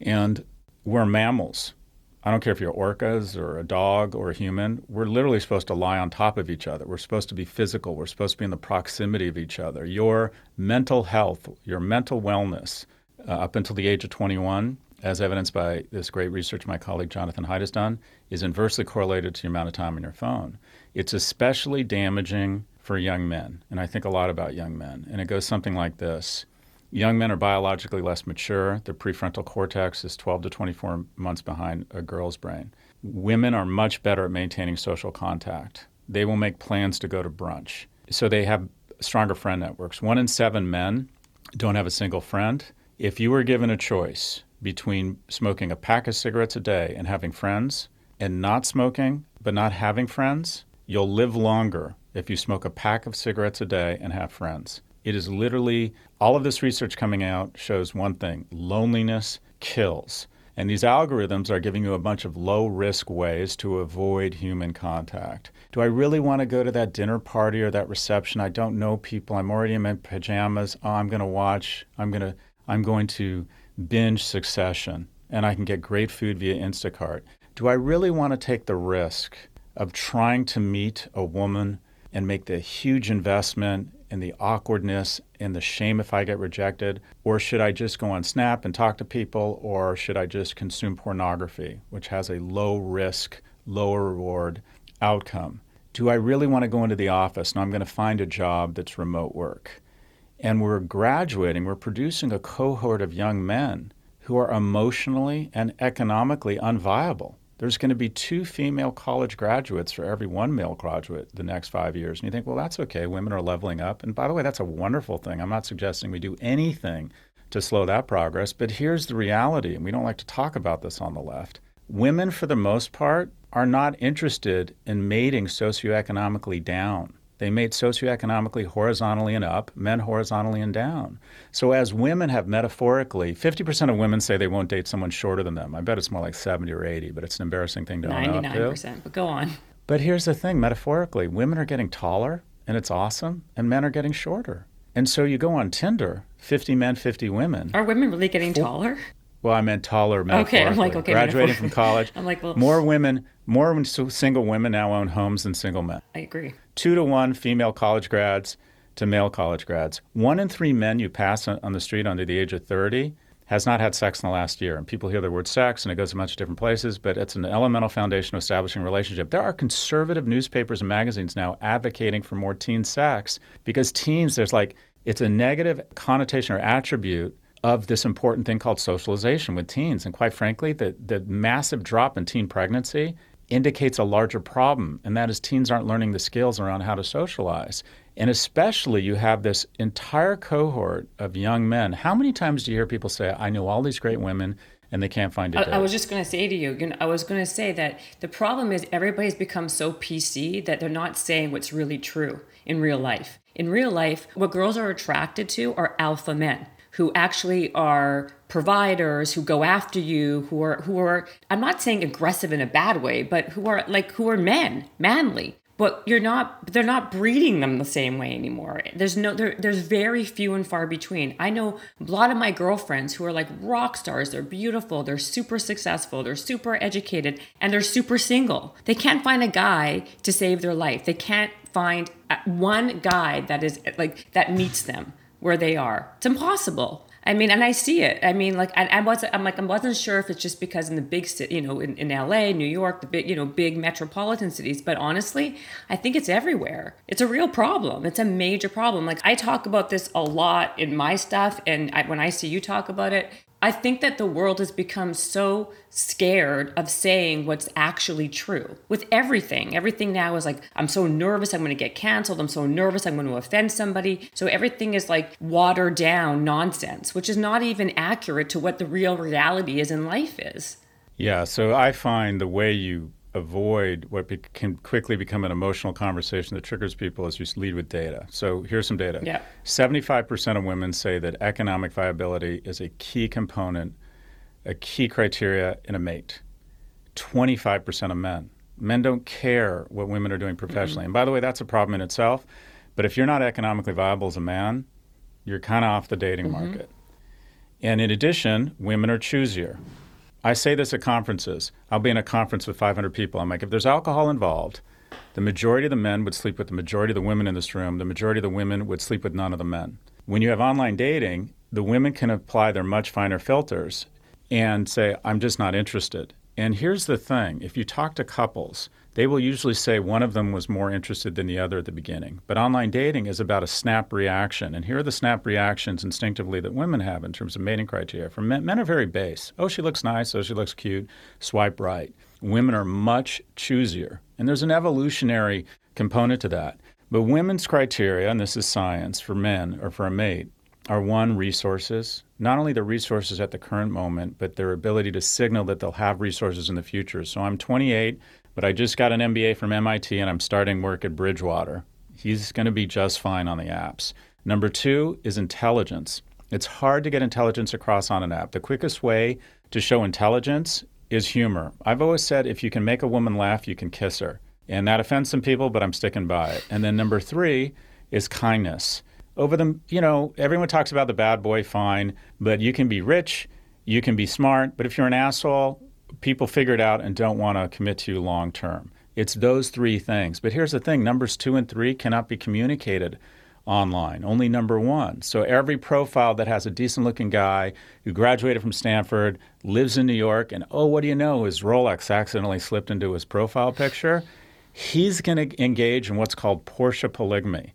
And we're mammals. I don't care if you're orcas or a dog or a human, we're literally supposed to lie on top of each other. We're supposed to be physical. We're supposed to be in the proximity of each other. Your mental health, your mental wellness uh, up until the age of 21, as evidenced by this great research my colleague Jonathan Haidt has done, is inversely correlated to the amount of time on your phone. It's especially damaging for young men, and I think a lot about young men. And it goes something like this Young men are biologically less mature. Their prefrontal cortex is 12 to 24 months behind a girl's brain. Women are much better at maintaining social contact. They will make plans to go to brunch. So they have stronger friend networks. One in seven men don't have a single friend. If you were given a choice between smoking a pack of cigarettes a day and having friends, and not smoking but not having friends, you'll live longer if you smoke a pack of cigarettes a day and have friends. It is literally all of this research coming out shows one thing loneliness kills. And these algorithms are giving you a bunch of low risk ways to avoid human contact. Do I really want to go to that dinner party or that reception? I don't know people. I'm already in my pajamas. Oh, I'm going to watch. I'm going to I'm going to binge Succession and I can get great food via Instacart. Do I really want to take the risk of trying to meet a woman and make the huge investment and the awkwardness and the shame if I get rejected? Or should I just go on Snap and talk to people? Or should I just consume pornography, which has a low risk, lower reward outcome? Do I really want to go into the office? and I'm going to find a job that's remote work. And we're graduating, we're producing a cohort of young men who are emotionally and economically unviable there's going to be two female college graduates for every one male graduate the next five years. And you think, well, that's okay. Women are leveling up. And by the way, that's a wonderful thing. I'm not suggesting we do anything to slow that progress. But here's the reality, and we don't like to talk about this on the left. Women, for the most part, are not interested in mating socioeconomically down. They mate socioeconomically horizontally and up, men horizontally and down. So, as women have metaphorically, 50% of women say they won't date someone shorter than them. I bet it's more like 70 or 80, but it's an embarrassing thing to 99%, but go on. But here's the thing metaphorically, women are getting taller, and it's awesome, and men are getting shorter. And so you go on Tinder, 50 men, 50 women. Are women really getting taller? Well, I meant taller. Men. Okay, I'm like, okay. Graduating from college. I'm like, well, more women, more single women now own homes than single men. I agree. Two to one female college grads to male college grads. One in three men you pass on the street under the age of 30 has not had sex in the last year. And people hear the word sex and it goes a bunch of different places, but it's an elemental foundation of establishing relationship. There are conservative newspapers and magazines now advocating for more teen sex because teens, there's like, it's a negative connotation or attribute of this important thing called socialization with teens. And quite frankly, the, the massive drop in teen pregnancy indicates a larger problem, and that is teens aren't learning the skills around how to socialize. And especially, you have this entire cohort of young men. How many times do you hear people say, I know all these great women, and they can't find a I? I was just going to say to you, you know, I was going to say that the problem is everybody's become so PC that they're not saying what's really true in real life. In real life, what girls are attracted to are alpha men who actually are providers who go after you who are who are I'm not saying aggressive in a bad way but who are like who are men manly. But you're not they're not breeding them the same way anymore. There's no there, there's very few and far between. I know a lot of my girlfriends who are like rock stars. They're beautiful. They're super successful. They're super educated. And they're super single. They can't find a guy to save their life. They can't find uh, one guy that is like that meets them where they are it's impossible I mean, and I see it. I mean, like, I, I wasn't. I'm like, I wasn't sure if it's just because in the big city, you know, in, in L.A., New York, the big, you know, big metropolitan cities. But honestly, I think it's everywhere. It's a real problem. It's a major problem. Like, I talk about this a lot in my stuff, and I, when I see you talk about it, I think that the world has become so scared of saying what's actually true with everything. Everything now is like, I'm so nervous, I'm going to get canceled. I'm so nervous, I'm going to offend somebody. So everything is like watered down nonsense, which is not even accurate to what the real reality is in life is. Yeah, so I find the way you avoid what be- can quickly become an emotional conversation that triggers people is you lead with data. So here's some data. Yeah. 75% of women say that economic viability is a key component, a key criteria in a mate. 25% of men. Men don't care what women are doing professionally. Mm-hmm. And by the way, that's a problem in itself. But if you're not economically viable as a man, you're kind of off the dating mm-hmm. market. And in addition, women are choosier. I say this at conferences. I'll be in a conference with 500 people. I'm like, if there's alcohol involved, the majority of the men would sleep with the majority of the women in this room. The majority of the women would sleep with none of the men. When you have online dating, the women can apply their much finer filters and say, I'm just not interested. And here's the thing if you talk to couples, they will usually say one of them was more interested than the other at the beginning. But online dating is about a snap reaction. And here are the snap reactions instinctively that women have in terms of mating criteria. For men, men are very base. Oh, she looks nice. Oh, she looks cute. Swipe right. Women are much choosier. And there's an evolutionary component to that. But women's criteria, and this is science for men or for a mate, are one, resources. Not only the resources at the current moment, but their ability to signal that they'll have resources in the future. So I'm 28 but I just got an MBA from MIT and I'm starting work at Bridgewater. He's going to be just fine on the apps. Number two is intelligence. It's hard to get intelligence across on an app. The quickest way to show intelligence is humor. I've always said if you can make a woman laugh, you can kiss her. And that offends some people, but I'm sticking by it. And then number three is kindness. Over the, you know, everyone talks about the bad boy, fine, but you can be rich, you can be smart, but if you're an asshole, people figure it out and don't want to commit to you long term. It's those three things. But here's the thing numbers two and three cannot be communicated online, only number one. So every profile that has a decent looking guy who graduated from Stanford, lives in New York, and oh, what do you know, his Rolex accidentally slipped into his profile picture, he's going to engage in what's called Porsche polygamy.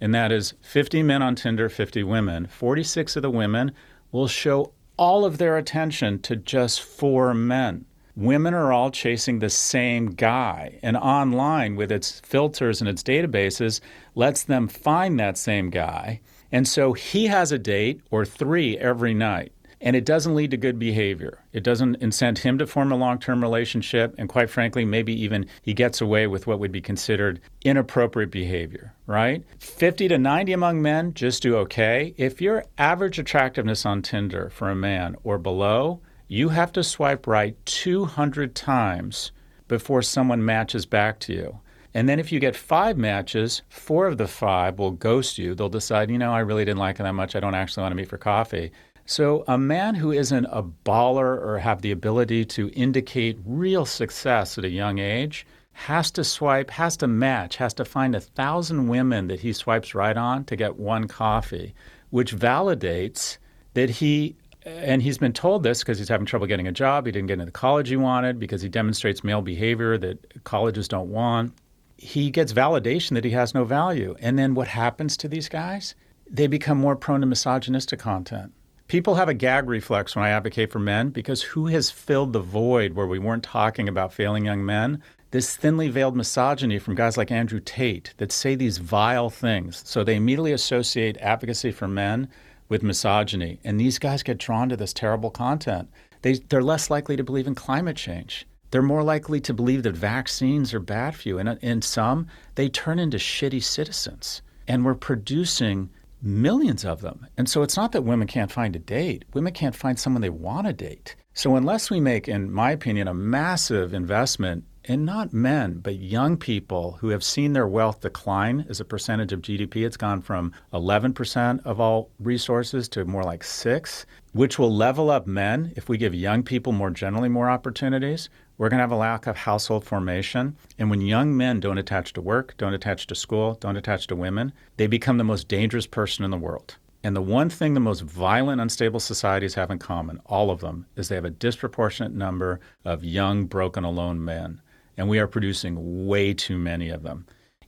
And that is 50 men on Tinder, 50 women. 46 of the women will show all of their attention to just four men. Women are all chasing the same guy, and online, with its filters and its databases, lets them find that same guy. And so he has a date or three every night and it doesn't lead to good behavior. It doesn't incent him to form a long term relationship, and quite frankly, maybe even he gets away with what would be considered inappropriate behavior, right? 50 to 90 among men just do okay. If your average attractiveness on Tinder for a man or below, you have to swipe right 200 times before someone matches back to you. And then if you get five matches, four of the five will ghost you. They'll decide, you know, I really didn't like it that much. I don't actually want to meet for coffee. So, a man who isn't a baller or have the ability to indicate real success at a young age has to swipe, has to match, has to find a thousand women that he swipes right on to get one coffee, which validates that he, and he's been told this because he's having trouble getting a job. He didn't get into the college he wanted because he demonstrates male behavior that colleges don't want. He gets validation that he has no value. And then what happens to these guys? They become more prone to misogynistic content People have a gag reflex when I advocate for men because who has filled the void where we weren't talking about failing young men? this thinly veiled misogyny from guys like Andrew Tate that say these vile things. So they immediately associate advocacy for men with misogyny. And these guys get drawn to this terrible content. They, they're less likely to believe in climate change. They're more likely to believe that vaccines are bad for you. And in some, they turn into shitty citizens. And we're producing millions of them. And so it's not that women can't find a date, women can't find someone they want to date. So unless we make, in my opinion, a massive investment in not men, but young people who have seen their wealth decline as a percentage of GDP. It's gone from 11% of all resources to more like 6, which will level up men if we give young people more generally more opportunities. We're going to have a lack of household formation. And when young men don't attach to work, don't attach to school, don't attach to women, they become the most dangerous person in the world. And the one thing the most violent, unstable societies have in common, all of them, is they have a disproportionate number of young, broken, alone men and we are producing way too many of them.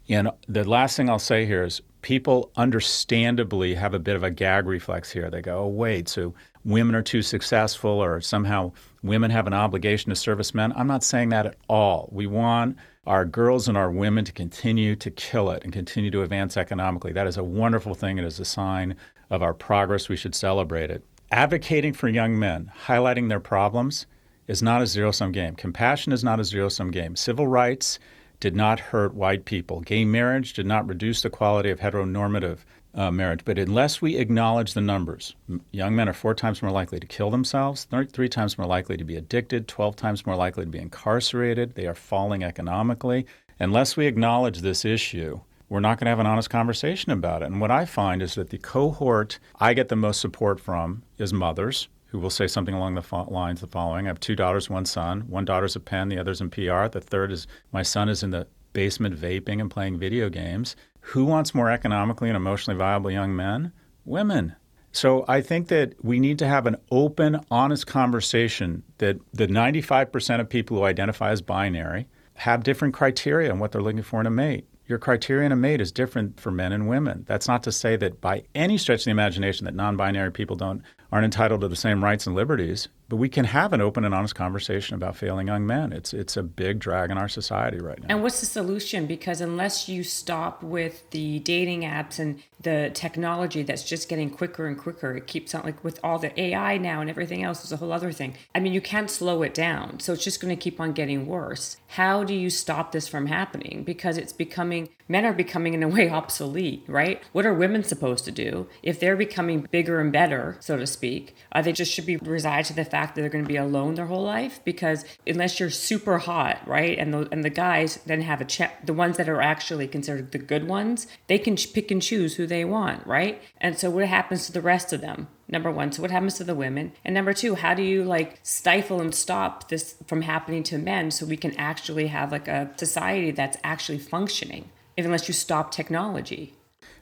And the last thing I'll say here is people understandably have a bit of a gag reflex here. They go, oh, wait, so women are too successful or somehow women have an obligation to service men. I'm not saying that at all. We want our girls and our women to continue to kill it and continue to advance economically. That is a wonderful thing. It is a sign of our progress. We should celebrate it. Advocating for young men, highlighting their problems, is not a zero sum game. Compassion is not a zero sum game. Civil rights did not hurt white people. Gay marriage did not reduce the quality of heteronormative uh, marriage. But unless we acknowledge the numbers, young men are four times more likely to kill themselves, three times more likely to be addicted, 12 times more likely to be incarcerated. They are falling economically. Unless we acknowledge this issue, we're not going to have an honest conversation about it. And what I find is that the cohort I get the most support from is mothers who will say something along the fo- lines the following I have two daughters, one son. One daughter's a Penn, the other's in PR. The third is my son is in the basement vaping and playing video games. Who wants more economically and emotionally viable young men? Women. So I think that we need to have an open, honest conversation that the 95% of people who identify as binary have different criteria on what they're looking for in a mate. Your criteria in a mate is different for men and women. That's not to say that by any stretch of the imagination that non-binary people don't aren't entitled to the same rights and liberties, but we can have an open and honest conversation about failing young men. It's it's a big drag in our society right now. And what's the solution? Because unless you stop with the dating apps and the technology that's just getting quicker and quicker, it keeps on like with all the AI now and everything else is a whole other thing. I mean, you can't slow it down. So it's just going to keep on getting worse. How do you stop this from happening? Because it's becoming men are becoming in a way obsolete, right? What are women supposed to do if they're becoming bigger and better, so to speak? Uh, they just should be resigned to the fact that they're going to be alone their whole life because unless you're super hot, right, and the and the guys then have a check, the ones that are actually considered the good ones, they can pick and choose who they want, right? And so what happens to the rest of them? number one so what happens to the women and number two how do you like stifle and stop this from happening to men so we can actually have like a society that's actually functioning unless you stop technology.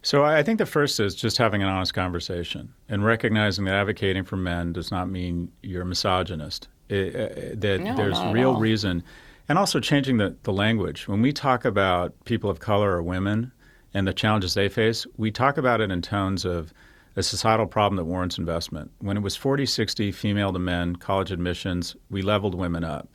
So I think the first is just having an honest conversation and recognizing that advocating for men does not mean you're a misogynist. It, uh, that no, there's real reason, and also changing the, the language. When we talk about people of color or women and the challenges they face, we talk about it in tones of a societal problem that warrants investment. When it was 40 60 female to men college admissions, we leveled women up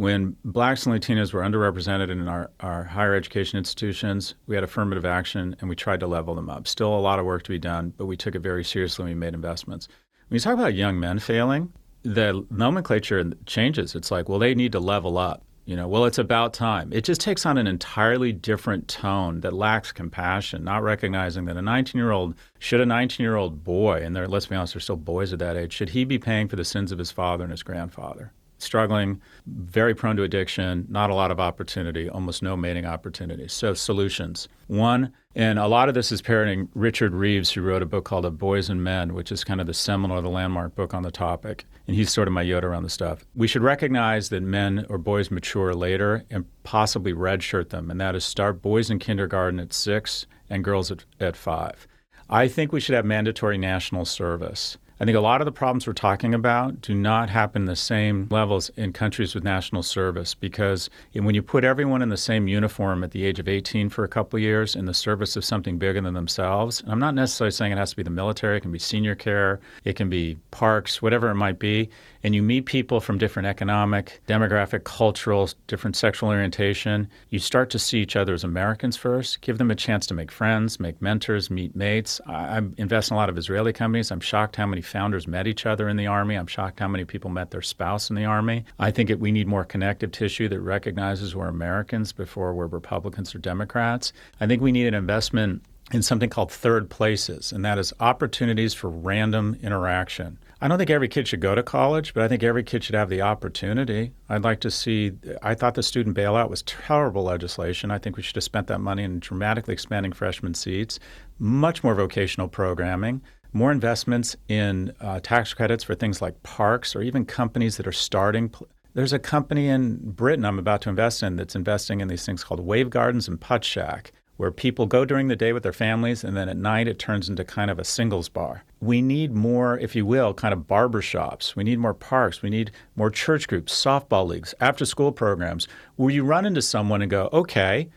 when blacks and Latinos were underrepresented in our, our higher education institutions, we had affirmative action and we tried to level them up. Still a lot of work to be done, but we took it very seriously and we made investments. When you talk about young men failing, the nomenclature changes. It's like, well, they need to level up. You know, well, it's about time. It just takes on an entirely different tone that lacks compassion, not recognizing that a 19 year old, should a 19 year old boy, and let's be honest, they're still boys at that age, should he be paying for the sins of his father and his grandfather? Struggling, very prone to addiction, not a lot of opportunity, almost no mating opportunities. So, solutions. One, and a lot of this is parroting Richard Reeves, who wrote a book called The Boys and Men, which is kind of the seminal, the landmark book on the topic. And he's sort of my Yoda around the stuff. We should recognize that men or boys mature later and possibly redshirt them, and that is start boys in kindergarten at six and girls at, at five. I think we should have mandatory national service. I think a lot of the problems we're talking about do not happen the same levels in countries with national service because when you put everyone in the same uniform at the age of 18 for a couple of years in the service of something bigger than themselves, I'm not necessarily saying it has to be the military, it can be senior care, it can be parks, whatever it might be. And you meet people from different economic, demographic, cultural, different sexual orientation, you start to see each other as Americans first, give them a chance to make friends, make mentors, meet mates. I, I invest in a lot of Israeli companies. I'm shocked how many founders met each other in the Army. I'm shocked how many people met their spouse in the Army. I think we need more connective tissue that recognizes we're Americans before we're Republicans or Democrats. I think we need an investment in something called third places, and that is opportunities for random interaction. I don't think every kid should go to college, but I think every kid should have the opportunity. I'd like to see, I thought the student bailout was terrible legislation. I think we should have spent that money in dramatically expanding freshman seats, much more vocational programming, more investments in uh, tax credits for things like parks or even companies that are starting. There's a company in Britain I'm about to invest in that's investing in these things called Wave Gardens and Puttshack where people go during the day with their families and then at night it turns into kind of a singles bar. We need more, if you will, kind of barbershops. We need more parks. We need more church groups, softball leagues, after school programs where you run into someone and go, okay,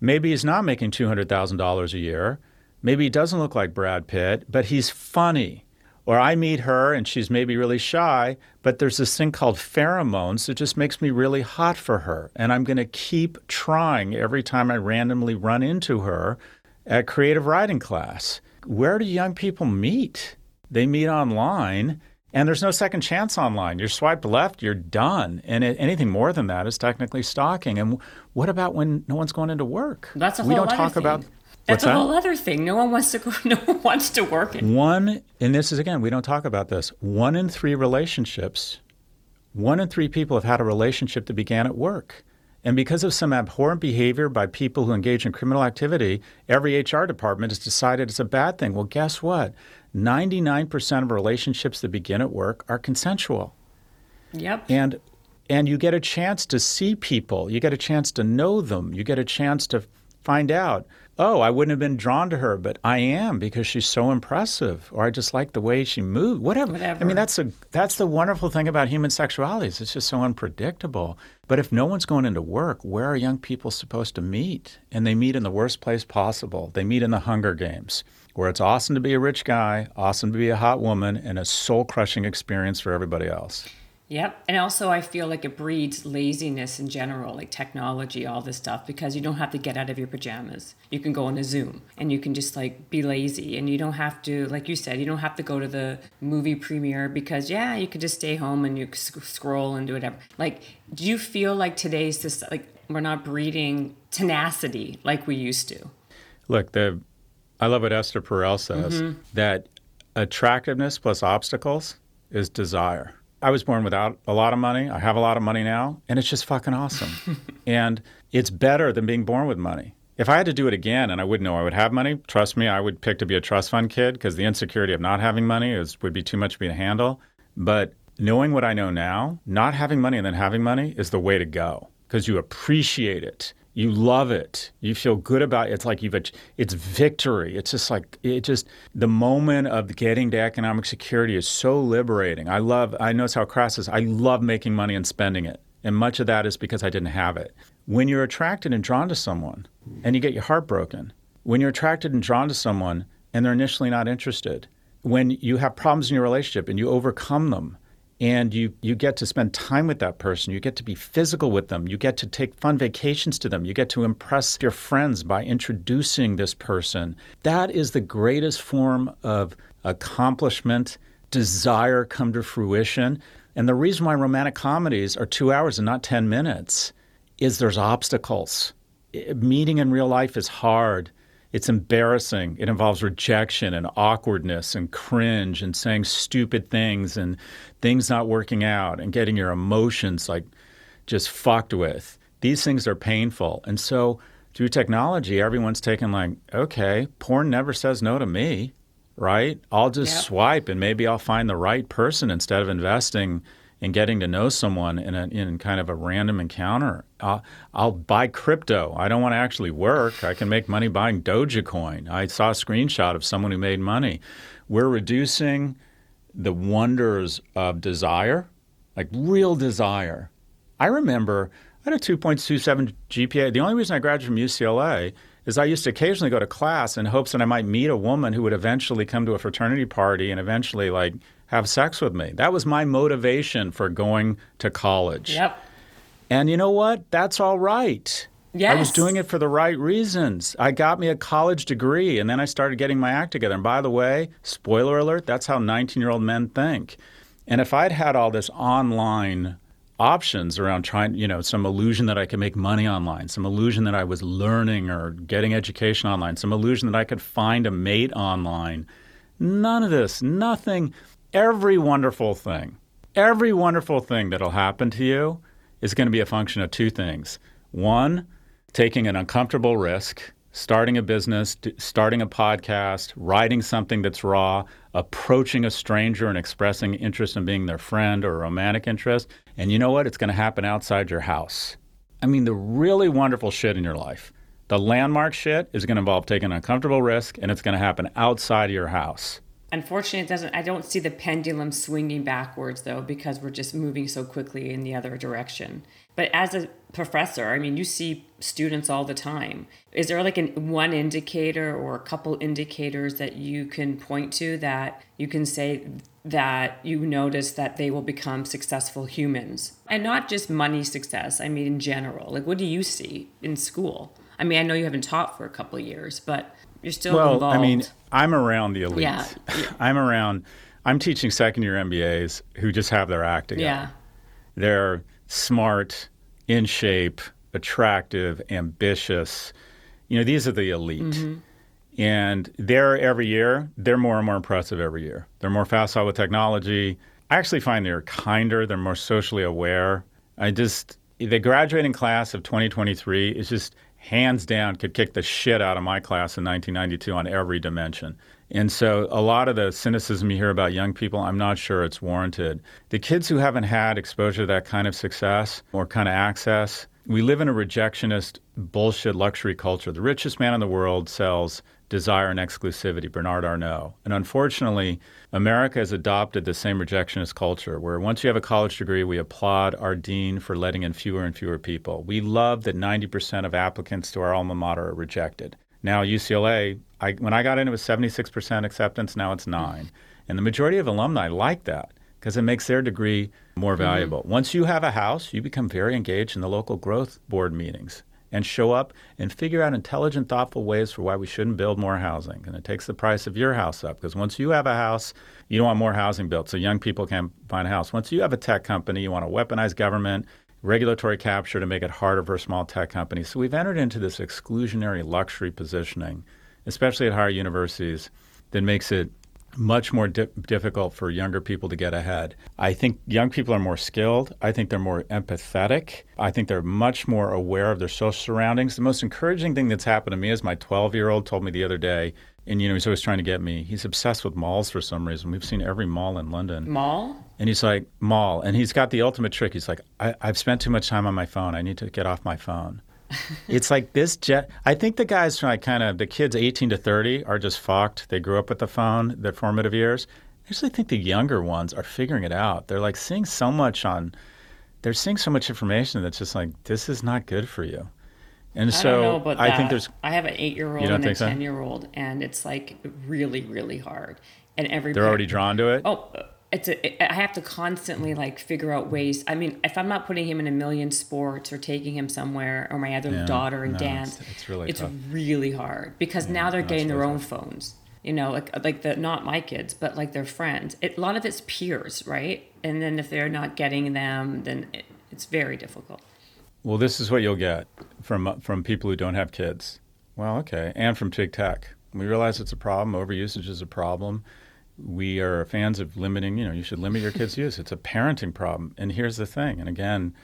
maybe he's not making $200,000 a year. Maybe he doesn't look like Brad Pitt, but he's funny. Or I meet her and she's maybe really shy, but there's this thing called pheromones that just makes me really hot for her. And I'm going to keep trying every time I randomly run into her at creative writing class. Where do young people meet? They meet online. And there's no second chance online. You're swiped left, you're done. And it, anything more than that is technically stalking. And what about when no one's going into work? That's a we whole don't other talk thing. about That's What's a that? whole other thing. No one wants to go. No one wants to work. In. One, and this is again, we don't talk about this. One in three relationships, one in three people have had a relationship that began at work. And because of some abhorrent behavior by people who engage in criminal activity, every HR department has decided it's a bad thing. Well, guess what? 99% of relationships that begin at work are consensual. Yep. And and you get a chance to see people, you get a chance to know them, you get a chance to find out, oh, I wouldn't have been drawn to her, but I am because she's so impressive, or I just like the way she moved. Whatever. I mean, that's a that's the wonderful thing about human sexualities. It's just so unpredictable. But if no one's going into work, where are young people supposed to meet? And they meet in the worst place possible. They meet in the Hunger Games, where it's awesome to be a rich guy, awesome to be a hot woman, and a soul crushing experience for everybody else. Yep. And also, I feel like it breeds laziness in general, like technology, all this stuff, because you don't have to get out of your pajamas. You can go on a Zoom and you can just like be lazy. And you don't have to, like you said, you don't have to go to the movie premiere because, yeah, you could just stay home and you sc- scroll and do whatever. Like, do you feel like today's this, like, we're not breeding tenacity like we used to? Look, the I love what Esther Perel says mm-hmm. that attractiveness plus obstacles is desire. I was born without a lot of money. I have a lot of money now, and it's just fucking awesome. and it's better than being born with money. If I had to do it again and I wouldn't know I would have money, trust me, I would pick to be a trust fund kid because the insecurity of not having money is would be too much for me to handle. But knowing what I know now, not having money and then having money is the way to go because you appreciate it. You love it. You feel good about it. It's like you've it's victory. It's just like it just the moment of getting to economic security is so liberating. I love I notice how crass is. I love making money and spending it. And much of that is because I didn't have it. When you're attracted and drawn to someone and you get your heart broken, when you're attracted and drawn to someone and they're initially not interested, when you have problems in your relationship and you overcome them and you, you get to spend time with that person, you get to be physical with them, you get to take fun vacations to them, you get to impress your friends by introducing this person. That is the greatest form of accomplishment, desire come to fruition. And the reason why romantic comedies are two hours and not 10 minutes is there's obstacles. Meeting in real life is hard. It's embarrassing. It involves rejection and awkwardness and cringe and saying stupid things and things not working out and getting your emotions like just fucked with. These things are painful. And so through technology, everyone's taken like, okay, porn never says no to me, right? I'll just Yep. swipe and maybe I'll find the right person instead of investing in getting to know someone in, a, in kind of a random encounter. I'll, I'll buy crypto. I don't want to actually work. I can make money buying Dogecoin. I saw a screenshot of someone who made money. We're reducing the wonders of desire, like real desire. I remember I had a 2.27 GPA. The only reason I graduated from UCLA is I used to occasionally go to class in hopes that I might meet a woman who would eventually come to a fraternity party and eventually like have sex with me. That was my motivation for going to college. Yep. And you know what? That's all right. Yes. I was doing it for the right reasons. I got me a college degree and then I started getting my act together. And by the way, spoiler alert, that's how 19 year old men think. And if I'd had all this online options around trying, you know, some illusion that I could make money online, some illusion that I was learning or getting education online, some illusion that I could find a mate online, none of this, nothing, every wonderful thing, every wonderful thing that'll happen to you is going to be a function of two things. One, taking an uncomfortable risk, starting a business, starting a podcast, writing something that's raw, approaching a stranger and expressing interest in being their friend or romantic interest. And you know what? It's going to happen outside your house. I mean, the really wonderful shit in your life, the landmark shit is going to involve taking an uncomfortable risk and it's going to happen outside of your house. Unfortunately, it doesn't. I don't see the pendulum swinging backwards though, because we're just moving so quickly in the other direction. But as a professor, I mean, you see students all the time. Is there like an one indicator or a couple indicators that you can point to that you can say that you notice that they will become successful humans and not just money success? I mean, in general, like what do you see in school? I mean, I know you haven't taught for a couple years, but you're still well, involved. I mean, I'm around the elite. Yeah. I'm around. I'm teaching second year MBAs who just have their act together. yeah, They're smart, in shape, attractive, ambitious. You know, these are the elite. Mm-hmm. And they're every year, they're more and more impressive every year. They're more facile with technology. I actually find they're kinder, they're more socially aware. I just, the graduating class of 2023 is just hands down could kick the shit out of my class in 1992 on every dimension. And so a lot of the cynicism you hear about young people, I'm not sure it's warranted. The kids who haven't had exposure to that kind of success or kind of access, we live in a rejectionist bullshit luxury culture. The richest man in the world sells desire and exclusivity, Bernard Arnault. And unfortunately, America has adopted the same rejectionist culture where once you have a college degree, we applaud our dean for letting in fewer and fewer people. We love that 90% of applicants to our alma mater are rejected. Now, UCLA, I, when I got in, it was 76% acceptance. Now it's 9 And the majority of alumni like that because it makes their degree more mm-hmm. valuable. Once you have a house, you become very engaged in the local growth board meetings and show up and figure out intelligent, thoughtful ways for why we shouldn't build more housing. And it takes the price of your house up because once you have a house, you don't want more housing built so young people can't find a house. Once you have a tech company, you want to weaponize government, regulatory capture to make it harder for small tech companies. So we've entered into this exclusionary luxury positioning, especially at higher universities, that makes it much more di- difficult for younger people to get ahead. I think young people are more skilled. I think they're more empathetic. I think they're much more aware of their social surroundings. The most encouraging thing that's happened to me is my 12 year old told me the other day, and you know, he's always trying to get me. He's obsessed with malls for some reason. We've seen every mall in London. mall. And he's like, mall. And he's got the ultimate trick. He's like, I, I've spent too much time on my phone. I need to get off my phone. it's like this jet. I think the guys, from like kind of the kids 18 to 30, are just fucked. They grew up with the phone, their formative years. I actually think the younger ones are figuring it out. They're like seeing so much on, they're seeing so much information that's just like, this is not good for you. And I so don't know about I that. think there's, I have an eight-year-old and a think so? ten-year-old, and it's like really, really hard. And every they're already drawn to it. Oh, it's a, I have to constantly like figure out ways. I mean, if I'm not putting him in a million sports or taking him somewhere, or my other Yeah, daughter in no, dance, it's- it's really it's tough. really hard because now they're no, getting their really own phones. You know, like like the not my kids, but like their friends. It, a lot of it's peers, right? And then if they're not getting them, then it, it's very difficult. Well, this is what you'll get from uh, from people who don't have kids. Well, okay, and from big tech. We realize it's a problem. Overusage is a problem. We are fans of limiting. You know, you should limit your kids' use. It's a parenting problem. And here's the thing. And again,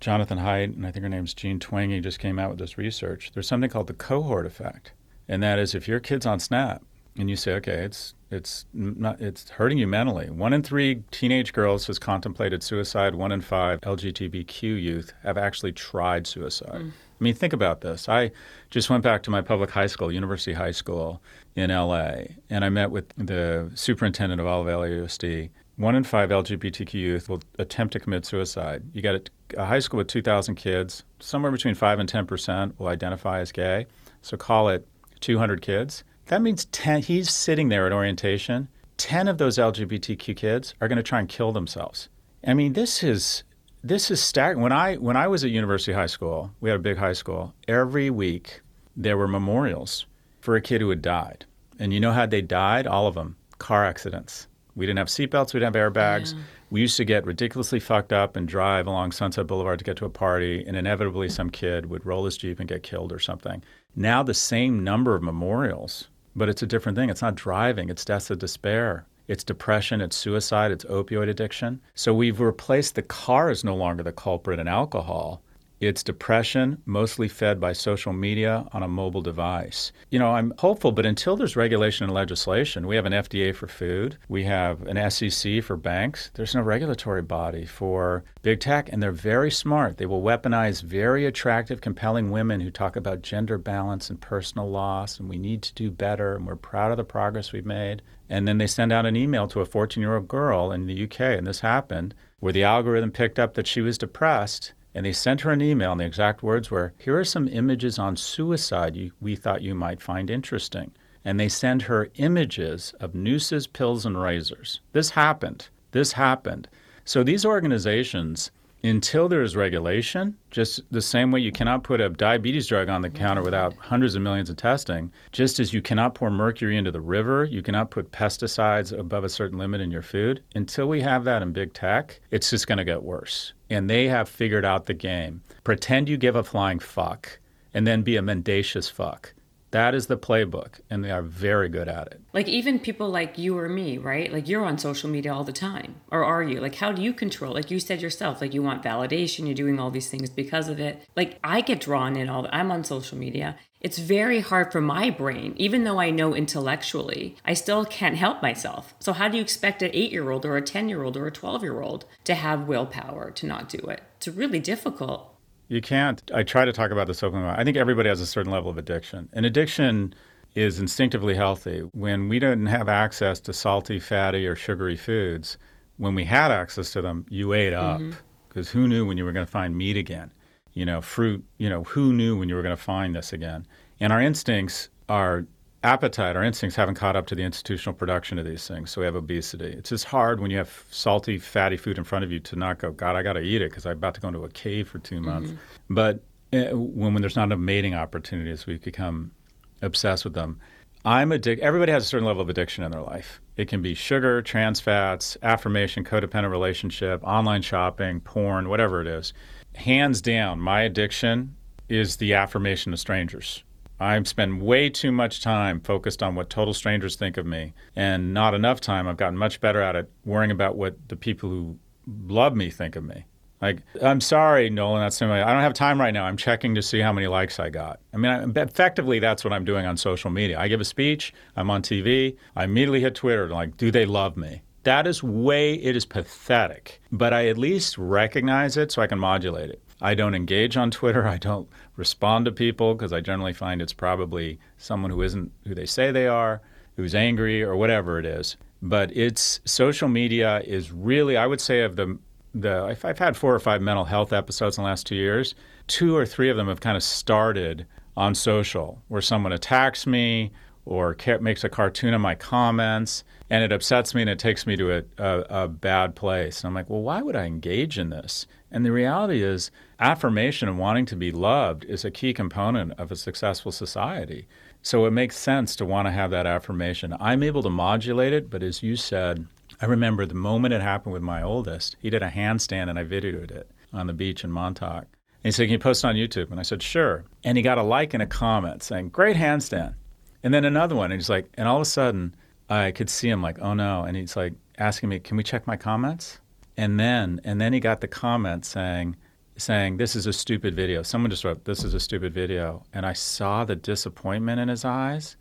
Jonathan Haidt and I think her name's Jean Twenge just came out with this research. There's something called the cohort effect, and that is if your kid's on Snap and you say, okay, it's it's not it's hurting you mentally. One in three teenage girls has contemplated suicide. One in five LGBTQ youth have actually tried suicide. Mm. I mean, think about this. I just went back to my public high school, University High School in LA, and I met with the superintendent of Olive Valley USD. One in five LGBTQ youth will attempt to commit suicide. You got a, a high school with 2,000 kids, somewhere between 5 and 10 percent will identify as gay. So call it 200 kids. That means 10, he's sitting there at orientation. 10 of those LGBTQ kids are going to try and kill themselves. I mean, this is this is staggering. When I when I was at University High School, we had a big high school. Every week there were memorials for a kid who had died. And you know how they died? All of them car accidents. We didn't have seatbelts, we didn't have airbags. Yeah. We used to get ridiculously fucked up and drive along Sunset Boulevard to get to a party, and inevitably some kid would roll his Jeep and get killed or something. Now, the same number of memorials, but it's a different thing. It's not driving, it's deaths of despair. It's depression, it's suicide, it's opioid addiction. So we've replaced the car as no longer the culprit in alcohol it's depression, mostly fed by social media on a mobile device. You know, I'm hopeful, but until there's regulation and legislation, we have an FDA for food, we have an SEC for banks. There's no regulatory body for big tech, and they're very smart. They will weaponize very attractive, compelling women who talk about gender balance and personal loss, and we need to do better, and we're proud of the progress we've made. And then they send out an email to a 14 year old girl in the UK, and this happened, where the algorithm picked up that she was depressed and they sent her an email, and the exact words were, Here are some images on suicide you, we thought you might find interesting. And they send her images of nooses, pills, and razors. This happened. This happened. So these organizations until there is regulation, just the same way you cannot put a diabetes drug on the counter without hundreds of millions of testing, just as you cannot pour mercury into the river, you cannot put pesticides above a certain limit in your food. Until we have that in big tech, it's just going to get worse. And they have figured out the game. Pretend you give a flying fuck and then be a mendacious fuck. That is the playbook, and they are very good at it. Like, even people like you or me, right? Like, you're on social media all the time. Or are you? Like, how do you control? Like, you said yourself, like, you want validation, you're doing all these things because of it. Like, I get drawn in all, the, I'm on social media. It's very hard for my brain, even though I know intellectually, I still can't help myself. So, how do you expect an eight year old or a 10 year old or a 12 year old to have willpower to not do it? It's really difficult. You can't. I try to talk about this openly. I think everybody has a certain level of addiction. And addiction is instinctively healthy. When we didn't have access to salty, fatty, or sugary foods, when we had access to them, you ate up. Because mm-hmm. who knew when you were going to find meat again? You know, fruit, you know, who knew when you were going to find this again? And our instincts are appetite, our instincts haven't caught up to the institutional production of these things. So we have obesity. It's just hard when you have salty, fatty food in front of you to not go, God, I got to eat it because I'm about to go into a cave for two months. Mm-hmm. But uh, when, when there's not enough mating opportunities, we become obsessed with them. I'm addicted. Everybody has a certain level of addiction in their life. It can be sugar, trans fats, affirmation, codependent relationship, online shopping, porn, whatever it is. Hands down, my addiction is the affirmation of strangers. I spend way too much time focused on what total strangers think of me and not enough time. I've gotten much better at it worrying about what the people who love me think of me. Like, I'm sorry, Nolan, that's somebody. I don't have time right now. I'm checking to see how many likes I got. I mean, effectively, that's what I'm doing on social media. I give a speech, I'm on TV, I immediately hit Twitter, like, do they love me? That is way, it is pathetic. But I at least recognize it so I can modulate it. I don't engage on Twitter. I don't respond to people because I generally find it's probably someone who isn't who they say they are, who's angry or whatever it is. But it's social media is really, I would say, of the the I've had four or five mental health episodes in the last two years. Two or three of them have kind of started on social, where someone attacks me or makes a cartoon of my comments, and it upsets me and it takes me to a, a, a bad place. And I'm like, well, why would I engage in this? And the reality is, affirmation and wanting to be loved is a key component of a successful society. So it makes sense to want to have that affirmation. I'm able to modulate it, but as you said, I remember the moment it happened with my oldest. He did a handstand and I videoed it on the beach in Montauk. And he said, Can you post it on YouTube? And I said, Sure. And he got a like and a comment saying, Great handstand. And then another one. And he's like, And all of a sudden, I could see him like, Oh no. And he's like asking me, Can we check my comments? And then and then he got the comment saying saying this is a stupid video. Someone just wrote this is a stupid video and I saw the disappointment in his eyes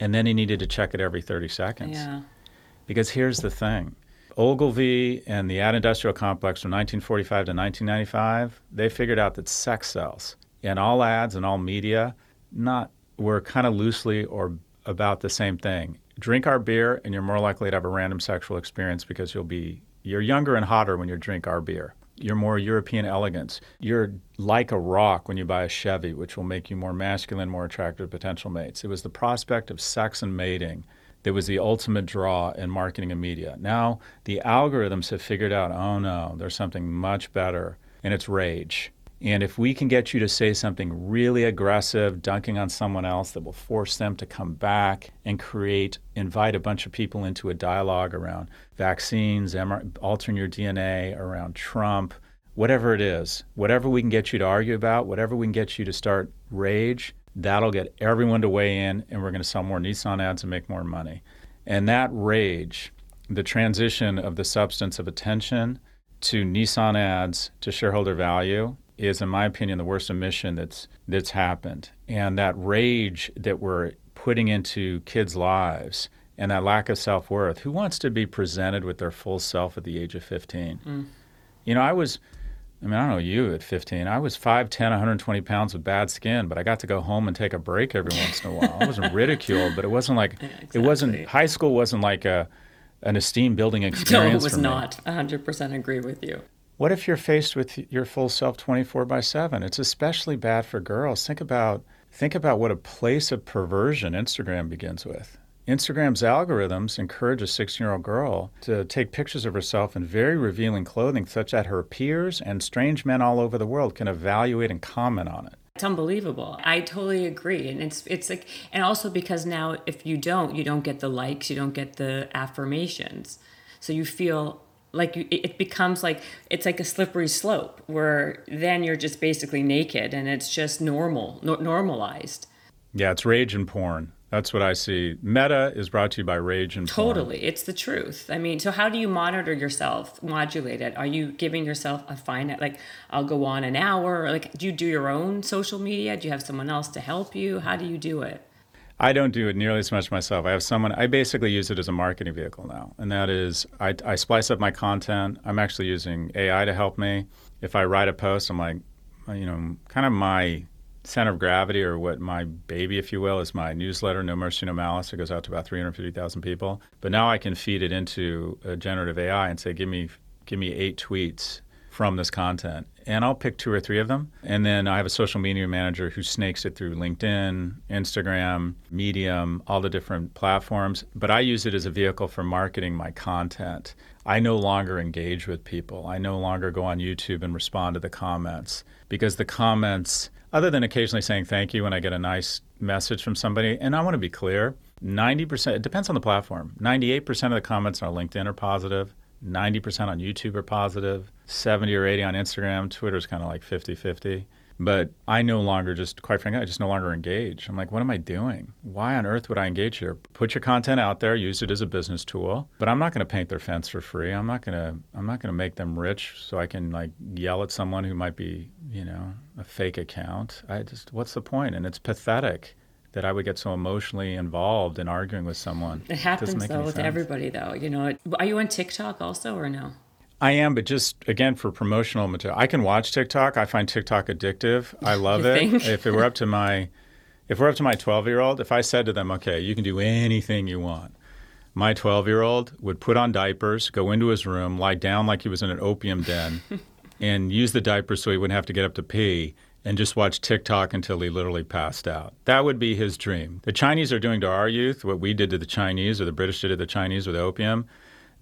and then he needed to check it every 30 seconds. Yeah. Because here's the thing. Ogilvy and the ad industrial complex from 1945 to 1995, they figured out that sex sells. And all ads and all media not were kind of loosely or about the same thing. Drink our beer and you're more likely to have a random sexual experience because you'll be you're younger and hotter when you drink our beer. You're more European elegance. You're like a rock when you buy a Chevy, which will make you more masculine, more attractive to potential mates. It was the prospect of sex and mating that was the ultimate draw in marketing and media. Now the algorithms have figured out, oh no, there's something much better, and it's rage. And if we can get you to say something really aggressive, dunking on someone else that will force them to come back and create, invite a bunch of people into a dialogue around vaccines, altering your DNA, around Trump, whatever it is, whatever we can get you to argue about, whatever we can get you to start rage, that'll get everyone to weigh in and we're going to sell more Nissan ads and make more money. And that rage, the transition of the substance of attention to Nissan ads to shareholder value is, in my opinion, the worst omission that's that's happened. And that rage that we're putting into kids' lives and that lack of self worth. Who wants to be presented with their full self at the age of 15? Mm. You know, I was, I mean, I don't know you at 15. I was 5'10, 120 pounds with bad skin, but I got to go home and take a break every once in a while. I wasn't ridiculed, but it wasn't like, yeah, exactly. it wasn't, high school wasn't like a, an esteem building experience. No, it was not. 100% agree with you. What if you're faced with your full self 24 by 7? It's especially bad for girls. Think about think about what a place of perversion Instagram begins with. Instagram's algorithms encourage a 16 year old girl to take pictures of herself in very revealing clothing such that her peers and strange men all over the world can evaluate and comment on it. It's unbelievable. I totally agree. And it's it's like and also because now if you don't, you don't get the likes, you don't get the affirmations. So you feel like it becomes like it's like a slippery slope where then you're just basically naked and it's just normal no, normalized. Yeah it's rage and porn. That's what i see. Meta is brought to you by rage and totally. Porn. it's the truth. I mean so how do you monitor yourself modulate it? Are you giving yourself a finite like i'll go on an hour? Like do you do your own social media? Do you have someone else to help you? How do you do it I don't do it nearly as much myself. I have someone, I basically use it as a marketing vehicle now. And that is, I, I splice up my content. I'm actually using AI to help me. If I write a post, I'm like, uh, you know, kind of my center of gravity or what my baby, if you will, is my newsletter, No Mercy, No Malice. It goes out to about 350,000 people. But now I can feed it into a generative AI and say, give me, give me eight tweets from this content. And I'll pick two or three of them. And then I have a social media manager who snakes it through LinkedIn, Instagram, Medium, all the different platforms. But I use it as a vehicle for marketing my content. I no longer engage with people. I no longer go on YouTube and respond to the comments because the comments, other than occasionally saying thank you when I get a nice message from somebody, and I want to be clear 90%, it depends on the platform. 98% of the comments on LinkedIn are positive. 90% on YouTube are positive, 70 or 80 on Instagram. Twitter's kind of like 50 50. But I no longer just, quite frankly, I just no longer engage. I'm like, what am I doing? Why on earth would I engage here? Put your content out there, use it as a business tool. But I'm not going to paint their fence for free. I'm not going to, I'm not going to make them rich so I can like yell at someone who might be, you know, a fake account. I just, what's the point? And it's pathetic that I would get so emotionally involved in arguing with someone. It happens it though with sense. everybody though. You know, are you on TikTok also or no? I am, but just again for promotional material. I can watch TikTok. I find TikTok addictive. I love it. Think? If it were up to my if we're up to my 12-year-old, if I said to them, "Okay, you can do anything you want." My 12-year-old would put on diapers, go into his room, lie down like he was in an opium den, and use the diapers so he wouldn't have to get up to pee and just watch TikTok until he literally passed out. That would be his dream. The Chinese are doing to our youth what we did to the Chinese or the British did to the Chinese with opium.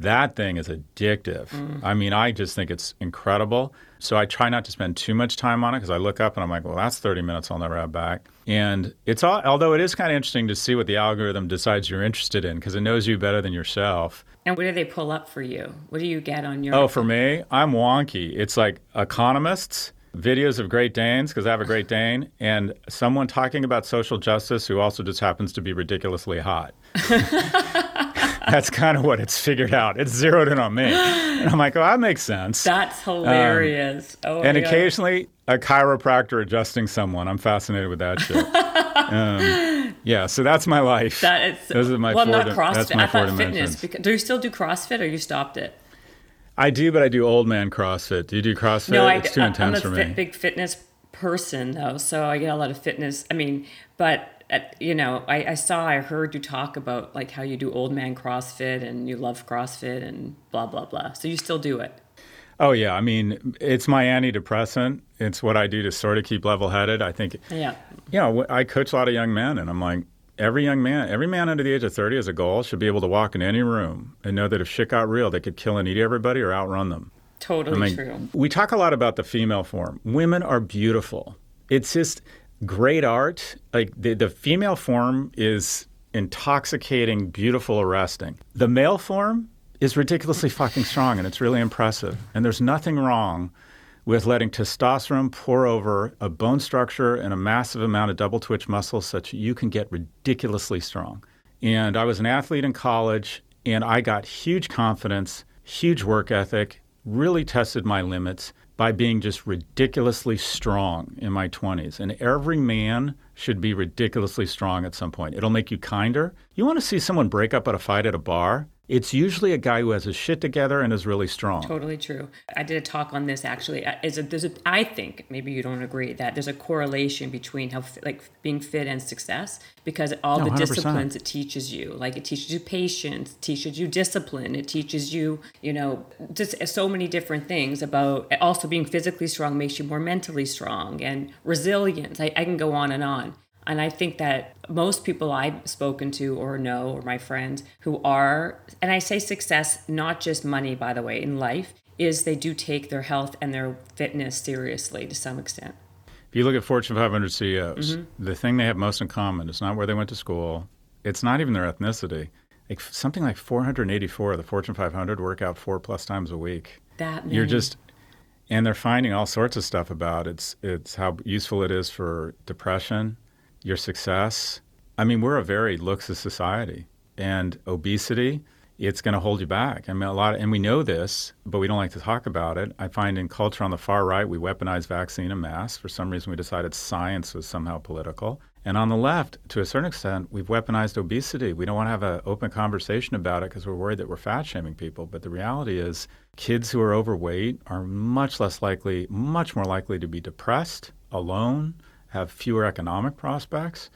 That thing is addictive. Mm. I mean, I just think it's incredible. So I try not to spend too much time on it because I look up and I'm like, well, that's 30 minutes I'll never have back. And it's all, although it is kind of interesting to see what the algorithm decides you're interested in because it knows you better than yourself. And what do they pull up for you? What do you get on your? Oh, for me, I'm wonky. It's like economists videos of Great Danes because I have a Great Dane, and someone talking about social justice who also just happens to be ridiculously hot. That's kind of what it's figured out. It's zeroed in on me. And I'm like, oh, that makes sense. That's hilarious. Um, oh and occasionally a chiropractor adjusting someone. I'm fascinated with that shit. um, yeah, so that's my life. That is, Those are my well, four, not CrossFit. I thought fitness. Because, do you still do CrossFit or you stopped it? I do, but I do old man CrossFit. Do you do CrossFit? No, I, it's too intense for me. I'm a fit, big fitness person though, so I get a lot of fitness. I mean, but at, you know, I, I saw, I heard you talk about like how you do old man CrossFit and you love CrossFit and blah blah blah. So you still do it? Oh yeah, I mean, it's my antidepressant. It's what I do to sort of keep level headed. I think. Yeah. You know, I coach a lot of young men, and I'm like, every young man, every man under the age of 30 as a goal should be able to walk in any room and know that if shit got real, they could kill and eat everybody or outrun them. Totally I mean, true. We talk a lot about the female form. Women are beautiful. It's just great art. Like the, the female form is intoxicating, beautiful, arresting. The male form is ridiculously fucking strong and it's really impressive. And there's nothing wrong with letting testosterone pour over a bone structure and a massive amount of double twitch muscles such that you can get ridiculously strong. And I was an athlete in college and I got huge confidence, huge work ethic, really tested my limits by being just ridiculously strong in my 20s. And every man should be ridiculously strong at some point. It'll make you kinder. You want to see someone break up at a fight at a bar? It's usually a guy who has his shit together and is really strong. Totally true. I did a talk on this actually. Uh, is a, there's a, I think maybe you don't agree that there's a correlation between how like being fit and success because all No, the 100%. disciplines it teaches you, like it teaches you patience, teaches you discipline, it teaches you, you know, just uh, so many different things about uh, also being physically strong makes you more mentally strong and resilience. I, I can go on and on. And I think that most people I've spoken to or know, or my friends who are, and I say success, not just money, by the way, in life, is they do take their health and their fitness seriously to some extent. If you look at Fortune 500 CEOs, mm-hmm. the thing they have most in common is not where they went to school. It's not even their ethnicity. Like something like 484 of the Fortune 500 work out four plus times a week. That many. You're just, and they're finding all sorts of stuff about it's it's how useful it is for depression, your success. I mean, we're a very looks of society, and obesity. It's going to hold you back. I mean, a lot, of, and we know this, but we don't like to talk about it. I find in culture on the far right, we weaponize vaccine and masks. For some reason, we decided science was somehow political. And on the left, to a certain extent, we've weaponized obesity. We don't want to have an open conversation about it because we're worried that we're fat shaming people. But the reality is, kids who are overweight are much less likely, much more likely to be depressed, alone, have fewer economic prospects.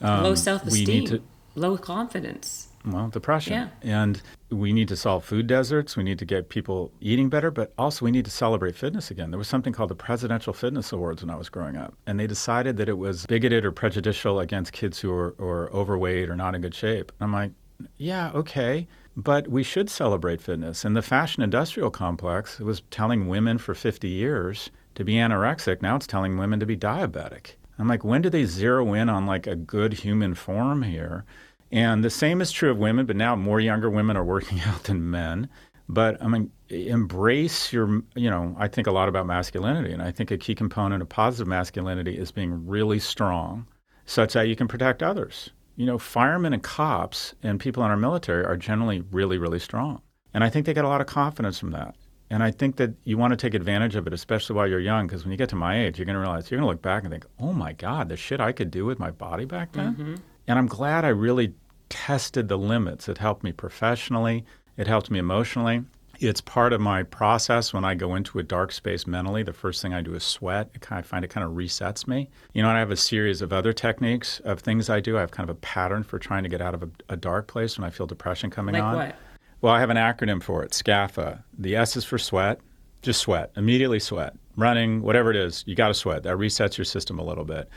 low Um, self we need esteem, low confidence. Well, depression. Yeah. And we need to solve food deserts. We need to get people eating better, but also we need to celebrate fitness again. There was something called the Presidential Fitness Awards when I was growing up, and they decided that it was bigoted or prejudicial against kids who are, are overweight or not in good shape. I'm like, yeah, okay, but we should celebrate fitness. And the fashion industrial complex was telling women for 50 years to be anorexic. Now it's telling women to be diabetic. I'm like, when do they zero in on like a good human form here? And the same is true of women, but now more younger women are working out than men. But I mean, embrace your, you know, I think a lot about masculinity. And I think a key component of positive masculinity is being really strong such that you can protect others. You know, firemen and cops and people in our military are generally really, really strong. And I think they get a lot of confidence from that. And I think that you want to take advantage of it, especially while you're young, because when you get to my age, you're going to realize you're going to look back and think, oh my God, the shit I could do with my body back then. Mm-hmm. And I'm glad I really tested the limits. It helped me professionally, it helped me emotionally. It's part of my process when I go into a dark space mentally. The first thing I do is sweat. I kind of find it kind of resets me. You know, and I have a series of other techniques of things I do. I have kind of a pattern for trying to get out of a, a dark place when I feel depression coming Like on. what? Well, I have an acronym for it, SCAFA. The S is for sweat. Just sweat. Immediately sweat. Running, whatever it is, you got to sweat. That resets your system a little bit.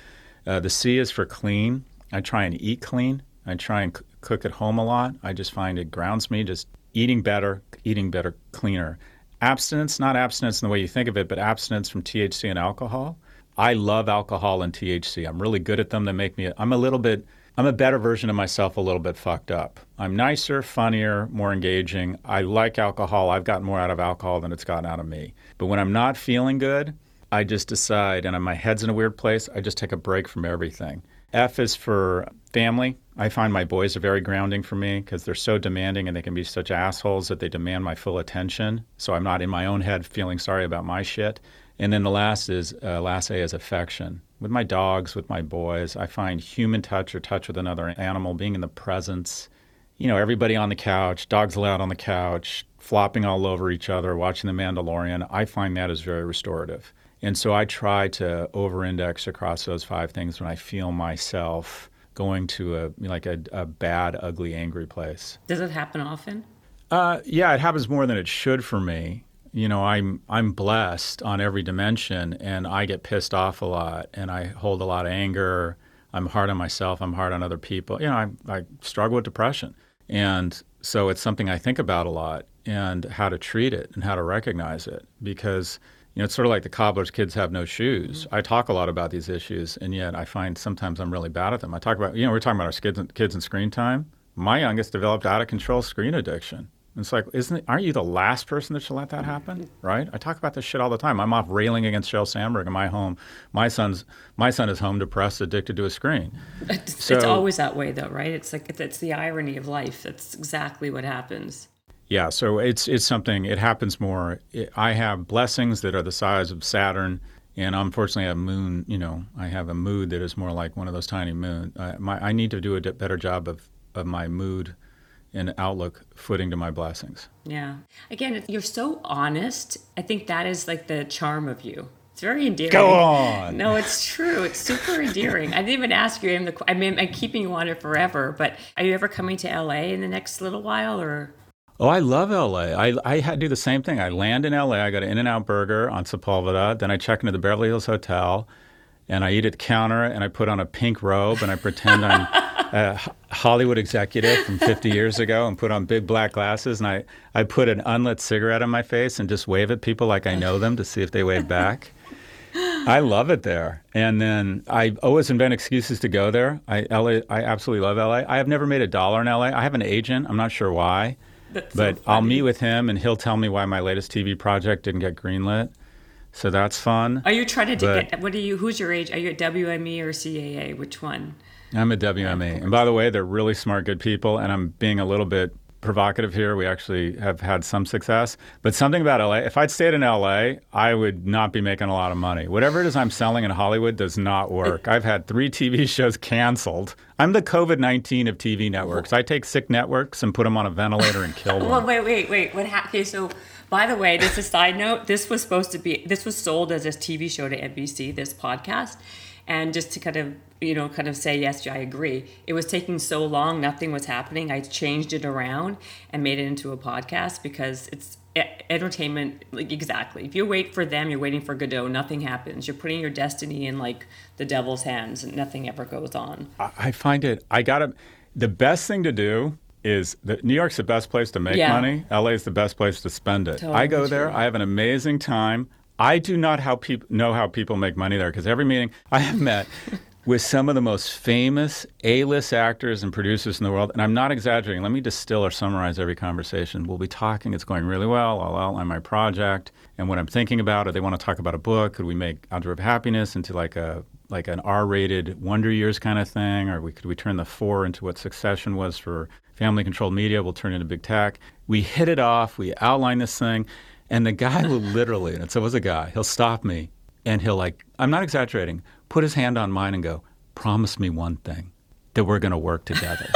Uh, the C is for clean. I try and eat clean. I try and c- cook at home a lot. I just find it grounds me. Just eating better, eating better, cleaner. Abstinence, not abstinence in the way you think of it, but abstinence from THC and alcohol. I love alcohol and THC. I'm really good at them. They make me, I'm a little bit, I'm a better version of myself, a little bit fucked up. I'm nicer, funnier, more engaging. I like alcohol. I've gotten more out of alcohol than it's gotten out of me. But when I'm not feeling good, I just decide, and my head's in a weird place, I just take a break from everything. F is for family. I find my boys are very grounding for me because they're so demanding and they can be such assholes that they demand my full attention. So I'm not in my own head feeling sorry about my shit. And then the last is uh, last A is affection. With my dogs, with my boys, I find human touch or touch with another animal, being in the presence. You know, everybody on the couch, dogs allowed on the couch, flopping all over each other, watching The Mandalorian. I find that is very restorative. And so I try to over index across those five things when I feel myself going to a like a, a bad, ugly, angry place. Does it happen often? Uh, yeah, it happens more than it should for me. You know, I'm I'm blessed on every dimension, and I get pissed off a lot, and I hold a lot of anger. I'm hard on myself. I'm hard on other people. You know, I, I struggle with depression. And so it's something I think about a lot and how to treat it and how to recognize it because you know, it's sort of like the cobbler's kids have no shoes. Mm-hmm. I talk a lot about these issues, and yet I find sometimes I'm really bad at them. I talk about, you know, we're talking about our kids and, kids and screen time. My youngest developed out of control screen addiction. It's like, isn't it, aren't you the last person that should let that happen? Right? I talk about this shit all the time. I'm off railing against Sheryl Sandberg in my home. My son's my son is home depressed, addicted to a screen. It's, so, it's always that way, though, right? It's like it's the irony of life. That's exactly what happens. Yeah, so it's it's something. It happens more. I have blessings that are the size of Saturn, and unfortunately, I have moon. You know, I have a mood that is more like one of those tiny moon. I, my, I need to do a better job of of my mood and outlook footing to my blessings. Yeah. Again, you're so honest. I think that is like the charm of you. It's very endearing. Go on. No, it's true. It's super endearing. I didn't even ask you. I'm the. I mean, I'm keeping you on it forever. But are you ever coming to LA in the next little while, or? Oh, I love LA. I, I do the same thing. I land in LA. I go to In and Out Burger on Sepulveda. Then I check into the Beverly Hills Hotel and I eat at the counter and I put on a pink robe and I pretend I'm a Hollywood executive from 50 years ago and put on big black glasses and I, I put an unlit cigarette on my face and just wave at people like I know them to see if they wave back. I love it there. And then I always invent excuses to go there. I, LA, I absolutely love LA. I have never made a dollar in LA. I have an agent. I'm not sure why. That's but so I'll meet with him and he'll tell me why my latest TV project didn't get greenlit. So that's fun. Are you trying to but, get what are you who's your age? Are you at WME or CAA? Which one? I'm at WME. And by the way, they're really smart good people and I'm being a little bit provocative here. We actually have had some success. But something about LA, if I'd stayed in LA, I would not be making a lot of money. Whatever it is I'm selling in Hollywood does not work. I've had three TV shows canceled. I'm the COVID 19 of TV networks. I take sick networks and put them on a ventilator and kill them. well, wait, wait, wait. What happened? Okay, so by the way, this is a side note. This was supposed to be, this was sold as a TV show to NBC, this podcast. And just to kind of, you know, kind of say, yes, I agree. It was taking so long, nothing was happening. I changed it around and made it into a podcast because it's entertainment like exactly if you wait for them you're waiting for godot nothing happens you're putting your destiny in like the devil's hands and nothing ever goes on i find it i gotta the best thing to do is that New York's the best place to make yeah. money. LA is the best place to spend it. Totally I go true. there. I have an amazing time. I do not how peop- know how people make money there because every meeting I have met with some of the most famous A-list actors and producers in the world, and I'm not exaggerating. Let me distill or summarize every conversation. We'll be talking. It's going really well. I'll outline my project and what I'm thinking about. Or they want to talk about a book. Could we make Algebra of Happiness into like a like an R-rated Wonder Years kind of thing, or we could we turn the four into what Succession was for family-controlled media? We'll turn into big tech. We hit it off. We outline this thing. And the guy will literally, and it was a guy, he'll stop me and he'll like, I'm not exaggerating, put his hand on mine and go, promise me one thing, that we're to work together.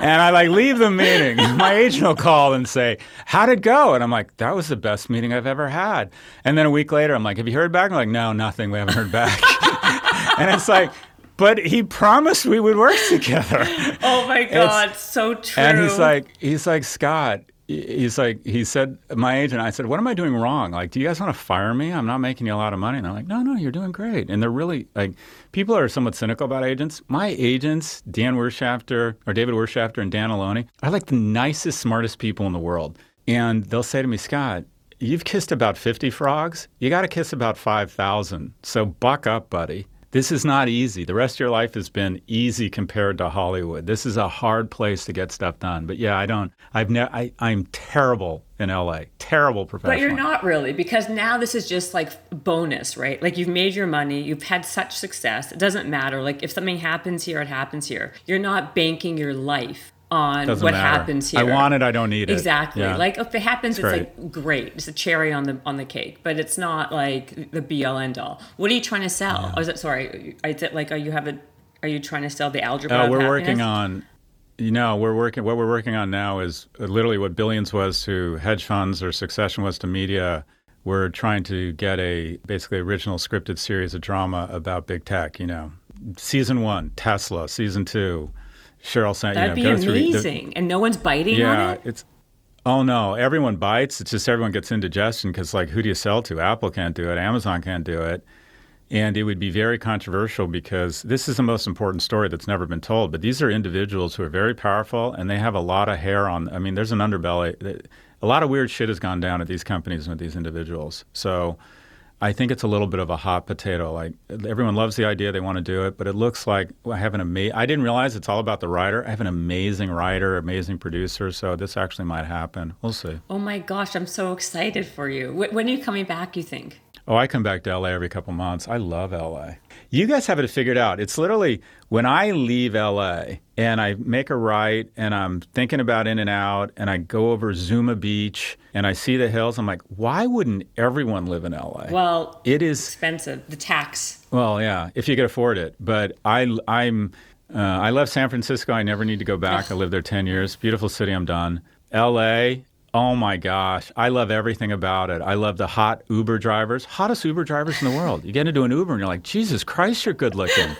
and I like leave the meeting. My agent will call and say, How'd it go? And I'm like, That was the best meeting I've ever had. And then a week later, I'm like, Have you heard back? And I'm like, No, nothing. We haven't heard back. and it's like, but he promised we would work together. Oh my God, it's, so true. And he's like, he's like, Scott, he's like he said my agent i said what am i doing wrong? Like do you guys want to fire me? I'm not making you a lot of money. And they're like no no you're doing great. And they're really like people are somewhat cynical about agents. My agents dan Wershafter or david Wershafter and dan aloni are like the nicest smartest people in the world. And they'll say to me scott you've kissed about 50 frogs. You got to kiss about 5000 so buck up buddy this is not easy. The rest of your life has been easy compared to Hollywood. This is a hard place to get stuff done. But yeah, I don't. I've never. I, I'm terrible in LA. Terrible professional. But you're not really because now this is just like bonus, right? Like you've made your money, you've had such success. It doesn't matter. Like if something happens here, it happens here. You're not banking your life on Doesn't what matter. happens here. I want it, I don't need it. Exactly. Yeah. Like if it happens, it's, it's like great. It's a cherry on the on the cake, but it's not like the be all end all. What are you trying to sell? Yeah. Oh, is it sorry? Is it like are you have a are you trying to sell the algebra? Oh, we're working on you know, we're working. What we're working on now is literally what Billions was to hedge funds or Succession was to media. We're trying to get a basically original scripted series of drama about big tech. You know, season one, Tesla. Season two, Sheryl Sandberg. That'd you know, be amazing, the, and no one's biting yeah, on it. it's. Oh no, everyone bites. It's just everyone gets indigestion because like, who do you sell to? Apple can't do it. Amazon can't do it. And it would be very controversial because this is the most important story that's never been told. But these are individuals who are very powerful and they have a lot of hair on. I mean, there's an underbelly. A lot of weird shit has gone down at these companies with these individuals. So I think it's a little bit of a hot potato. Like everyone loves the idea, they want to do it, but it looks like I have an amazing. I didn't realize it's all about the writer. I have an amazing writer, amazing producer. So this actually might happen. We'll see. Oh my gosh, I'm so excited for you. When are you coming back? You think? Oh, I come back to LA every couple months. I love LA. You guys have it figured out. It's literally when I leave LA and I make a right and I'm thinking about In and Out and I go over Zuma Beach and I see the hills, I'm like, why wouldn't everyone live in LA? Well, it is expensive. The tax. Well, yeah, if you could afford it. But I, I'm, uh, I love San Francisco. I never need to go back. I lived there 10 years. Beautiful city. I'm done. LA, Oh my gosh. I love everything about it. I love the hot Uber drivers, hottest Uber drivers in the world. You get into an Uber and you're like, Jesus Christ, you're good looking.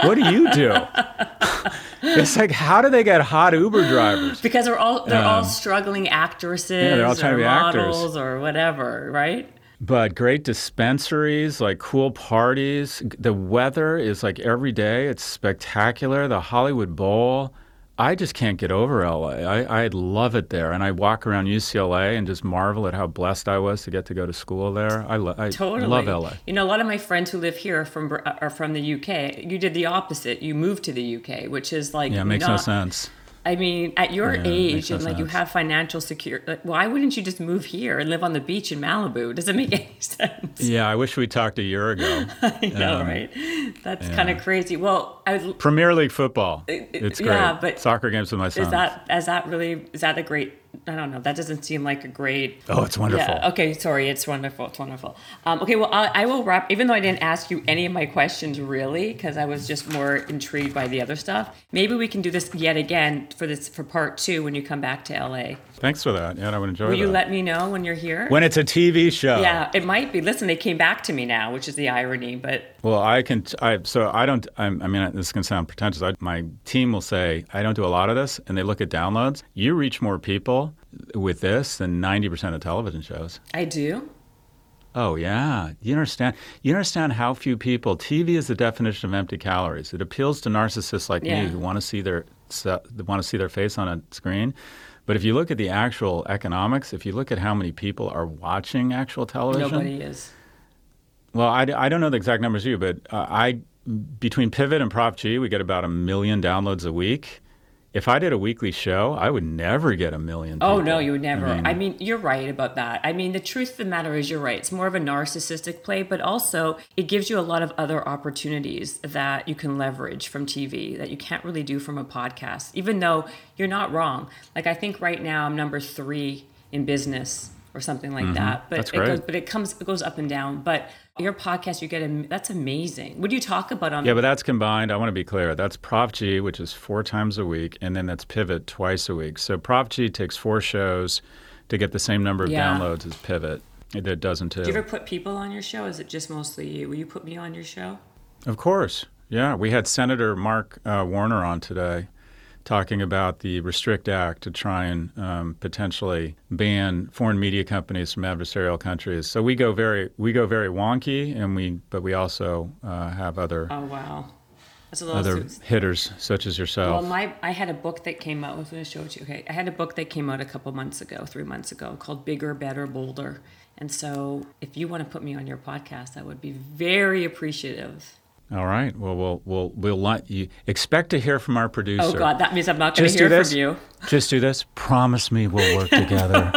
what do you do? it's like, how do they get hot Uber drivers? Because they're all they're um, all struggling actresses. Yeah, they're all trying to be models actors. or whatever, right? But great dispensaries, like cool parties. The weather is like every day. It's spectacular. The Hollywood Bowl. I just can't get over LA. I, I love it there, and I walk around UCLA and just marvel at how blessed I was to get to go to school there. I, lo- I totally. love LA. You know, a lot of my friends who live here are from are from the UK. You did the opposite. You moved to the UK, which is like yeah, it makes not, no sense. I mean, at your yeah, age and like you have financial security, like, why wouldn't you just move here and live on the beach in Malibu? Does it make any sense? Yeah, I wish we talked a year ago. I know, um, right? That's yeah. kind of crazy. Well, I was, Premier League football. It's great. Yeah, but soccer games with my son. Is that is that really is that a great I don't know. That doesn't seem like a great. Oh, it's wonderful. Yeah. Okay. Sorry. It's wonderful. It's wonderful. Um, okay. Well, I, I, will wrap. Even though I didn't ask you any of my questions really, because I was just more intrigued by the other stuff. Maybe we can do this yet again for this for part two when you come back to LA. Thanks for that. Yeah, I would enjoy. Will that. you let me know when you're here? When it's a TV show. Yeah, it might be. Listen, they came back to me now, which is the irony. But well, I can. I so I don't. I'm, i mean, this can sound pretentious. I, my team will say I don't do a lot of this, and they look at downloads. You reach more people with this than 90% of television shows. I do. Oh yeah, you understand. You understand how few people. TV is the definition of empty calories. It appeals to narcissists like yeah. me who want to see their want to see their face on a screen. But if you look at the actual economics, if you look at how many people are watching actual television, nobody is. Well, I, I don't know the exact numbers you, but uh, I between Pivot and Prop G, we get about a million downloads a week if I did a weekly show, I would never get a million. People. Oh no, you would never. I mean, I mean, you're right about that. I mean, the truth of the matter is, you're right. It's more of a narcissistic play, but also it gives you a lot of other opportunities that you can leverage from TV that you can't really do from a podcast. Even though you're not wrong. Like I think right now I'm number three in business or something like mm-hmm. that. But That's great. it goes, but it comes, it goes up and down. But your podcast, you get a, that's amazing. What do you talk about on? Yeah, but that's combined. I want to be clear. That's Prop G, which is four times a week, and then that's Pivot twice a week. So Prop G takes four shows to get the same number of yeah. downloads as Pivot. It doesn't too. Do you ever put people on your show? Is it just mostly you? Will you put me on your show? Of course. Yeah, we had Senator Mark uh, Warner on today talking about the Restrict Act to try and um, potentially ban foreign media companies from adversarial countries. So we go very we go very wonky, and we but we also uh, have other. Oh wow. Other hitters such as yourself. Well, my I had a book that came out. I was going to show it to you. Okay, I had a book that came out a couple months ago, three months ago, called Bigger, Better, Bolder. And so, if you want to put me on your podcast, I would be very appreciative. All right. Well, we'll we'll we'll let you expect to hear from our oh, producer. Oh God, that means I'm not going to hear this. from you. Just do this. Promise me we'll work together.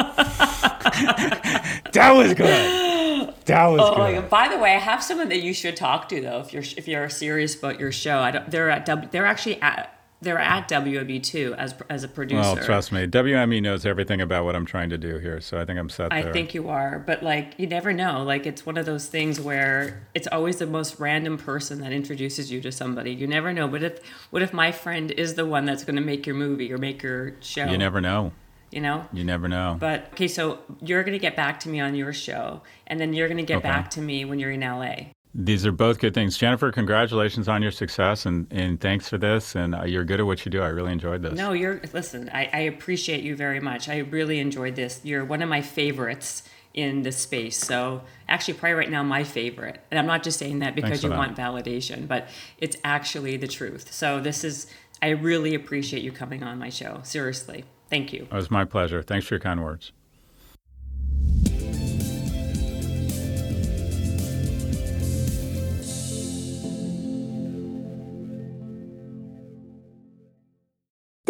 that was good. That was oh, oh, good. By the way, I have someone that you should talk to though if you're if you're serious about your show. I don't. They're at they're actually at they're at WME too as as a producer. Well, trust me, WME knows everything about what I'm trying to do here, so I think I'm set I think you are, but like you never know. Like it's one of those things where it's always the most random person that introduces you to somebody. You never know. But if what if my friend is the one that's going to make your movie or make your show? You never know. You know. You never know. But okay, so you're going to get back to me on your show, and then you're going to get okay. back to me when you're in LA. These are both good things. Jennifer, congratulations on your success and, and thanks for this. And uh, you're good at what you do. I really enjoyed this. No, you're, listen, I, I appreciate you very much. I really enjoyed this. You're one of my favorites in this space. So actually, probably right now my favorite. And I'm not just saying that because you that. want validation, but it's actually the truth. So this is I really appreciate you coming on my show. Seriously, thank you. It was my pleasure. Thanks for your kind words.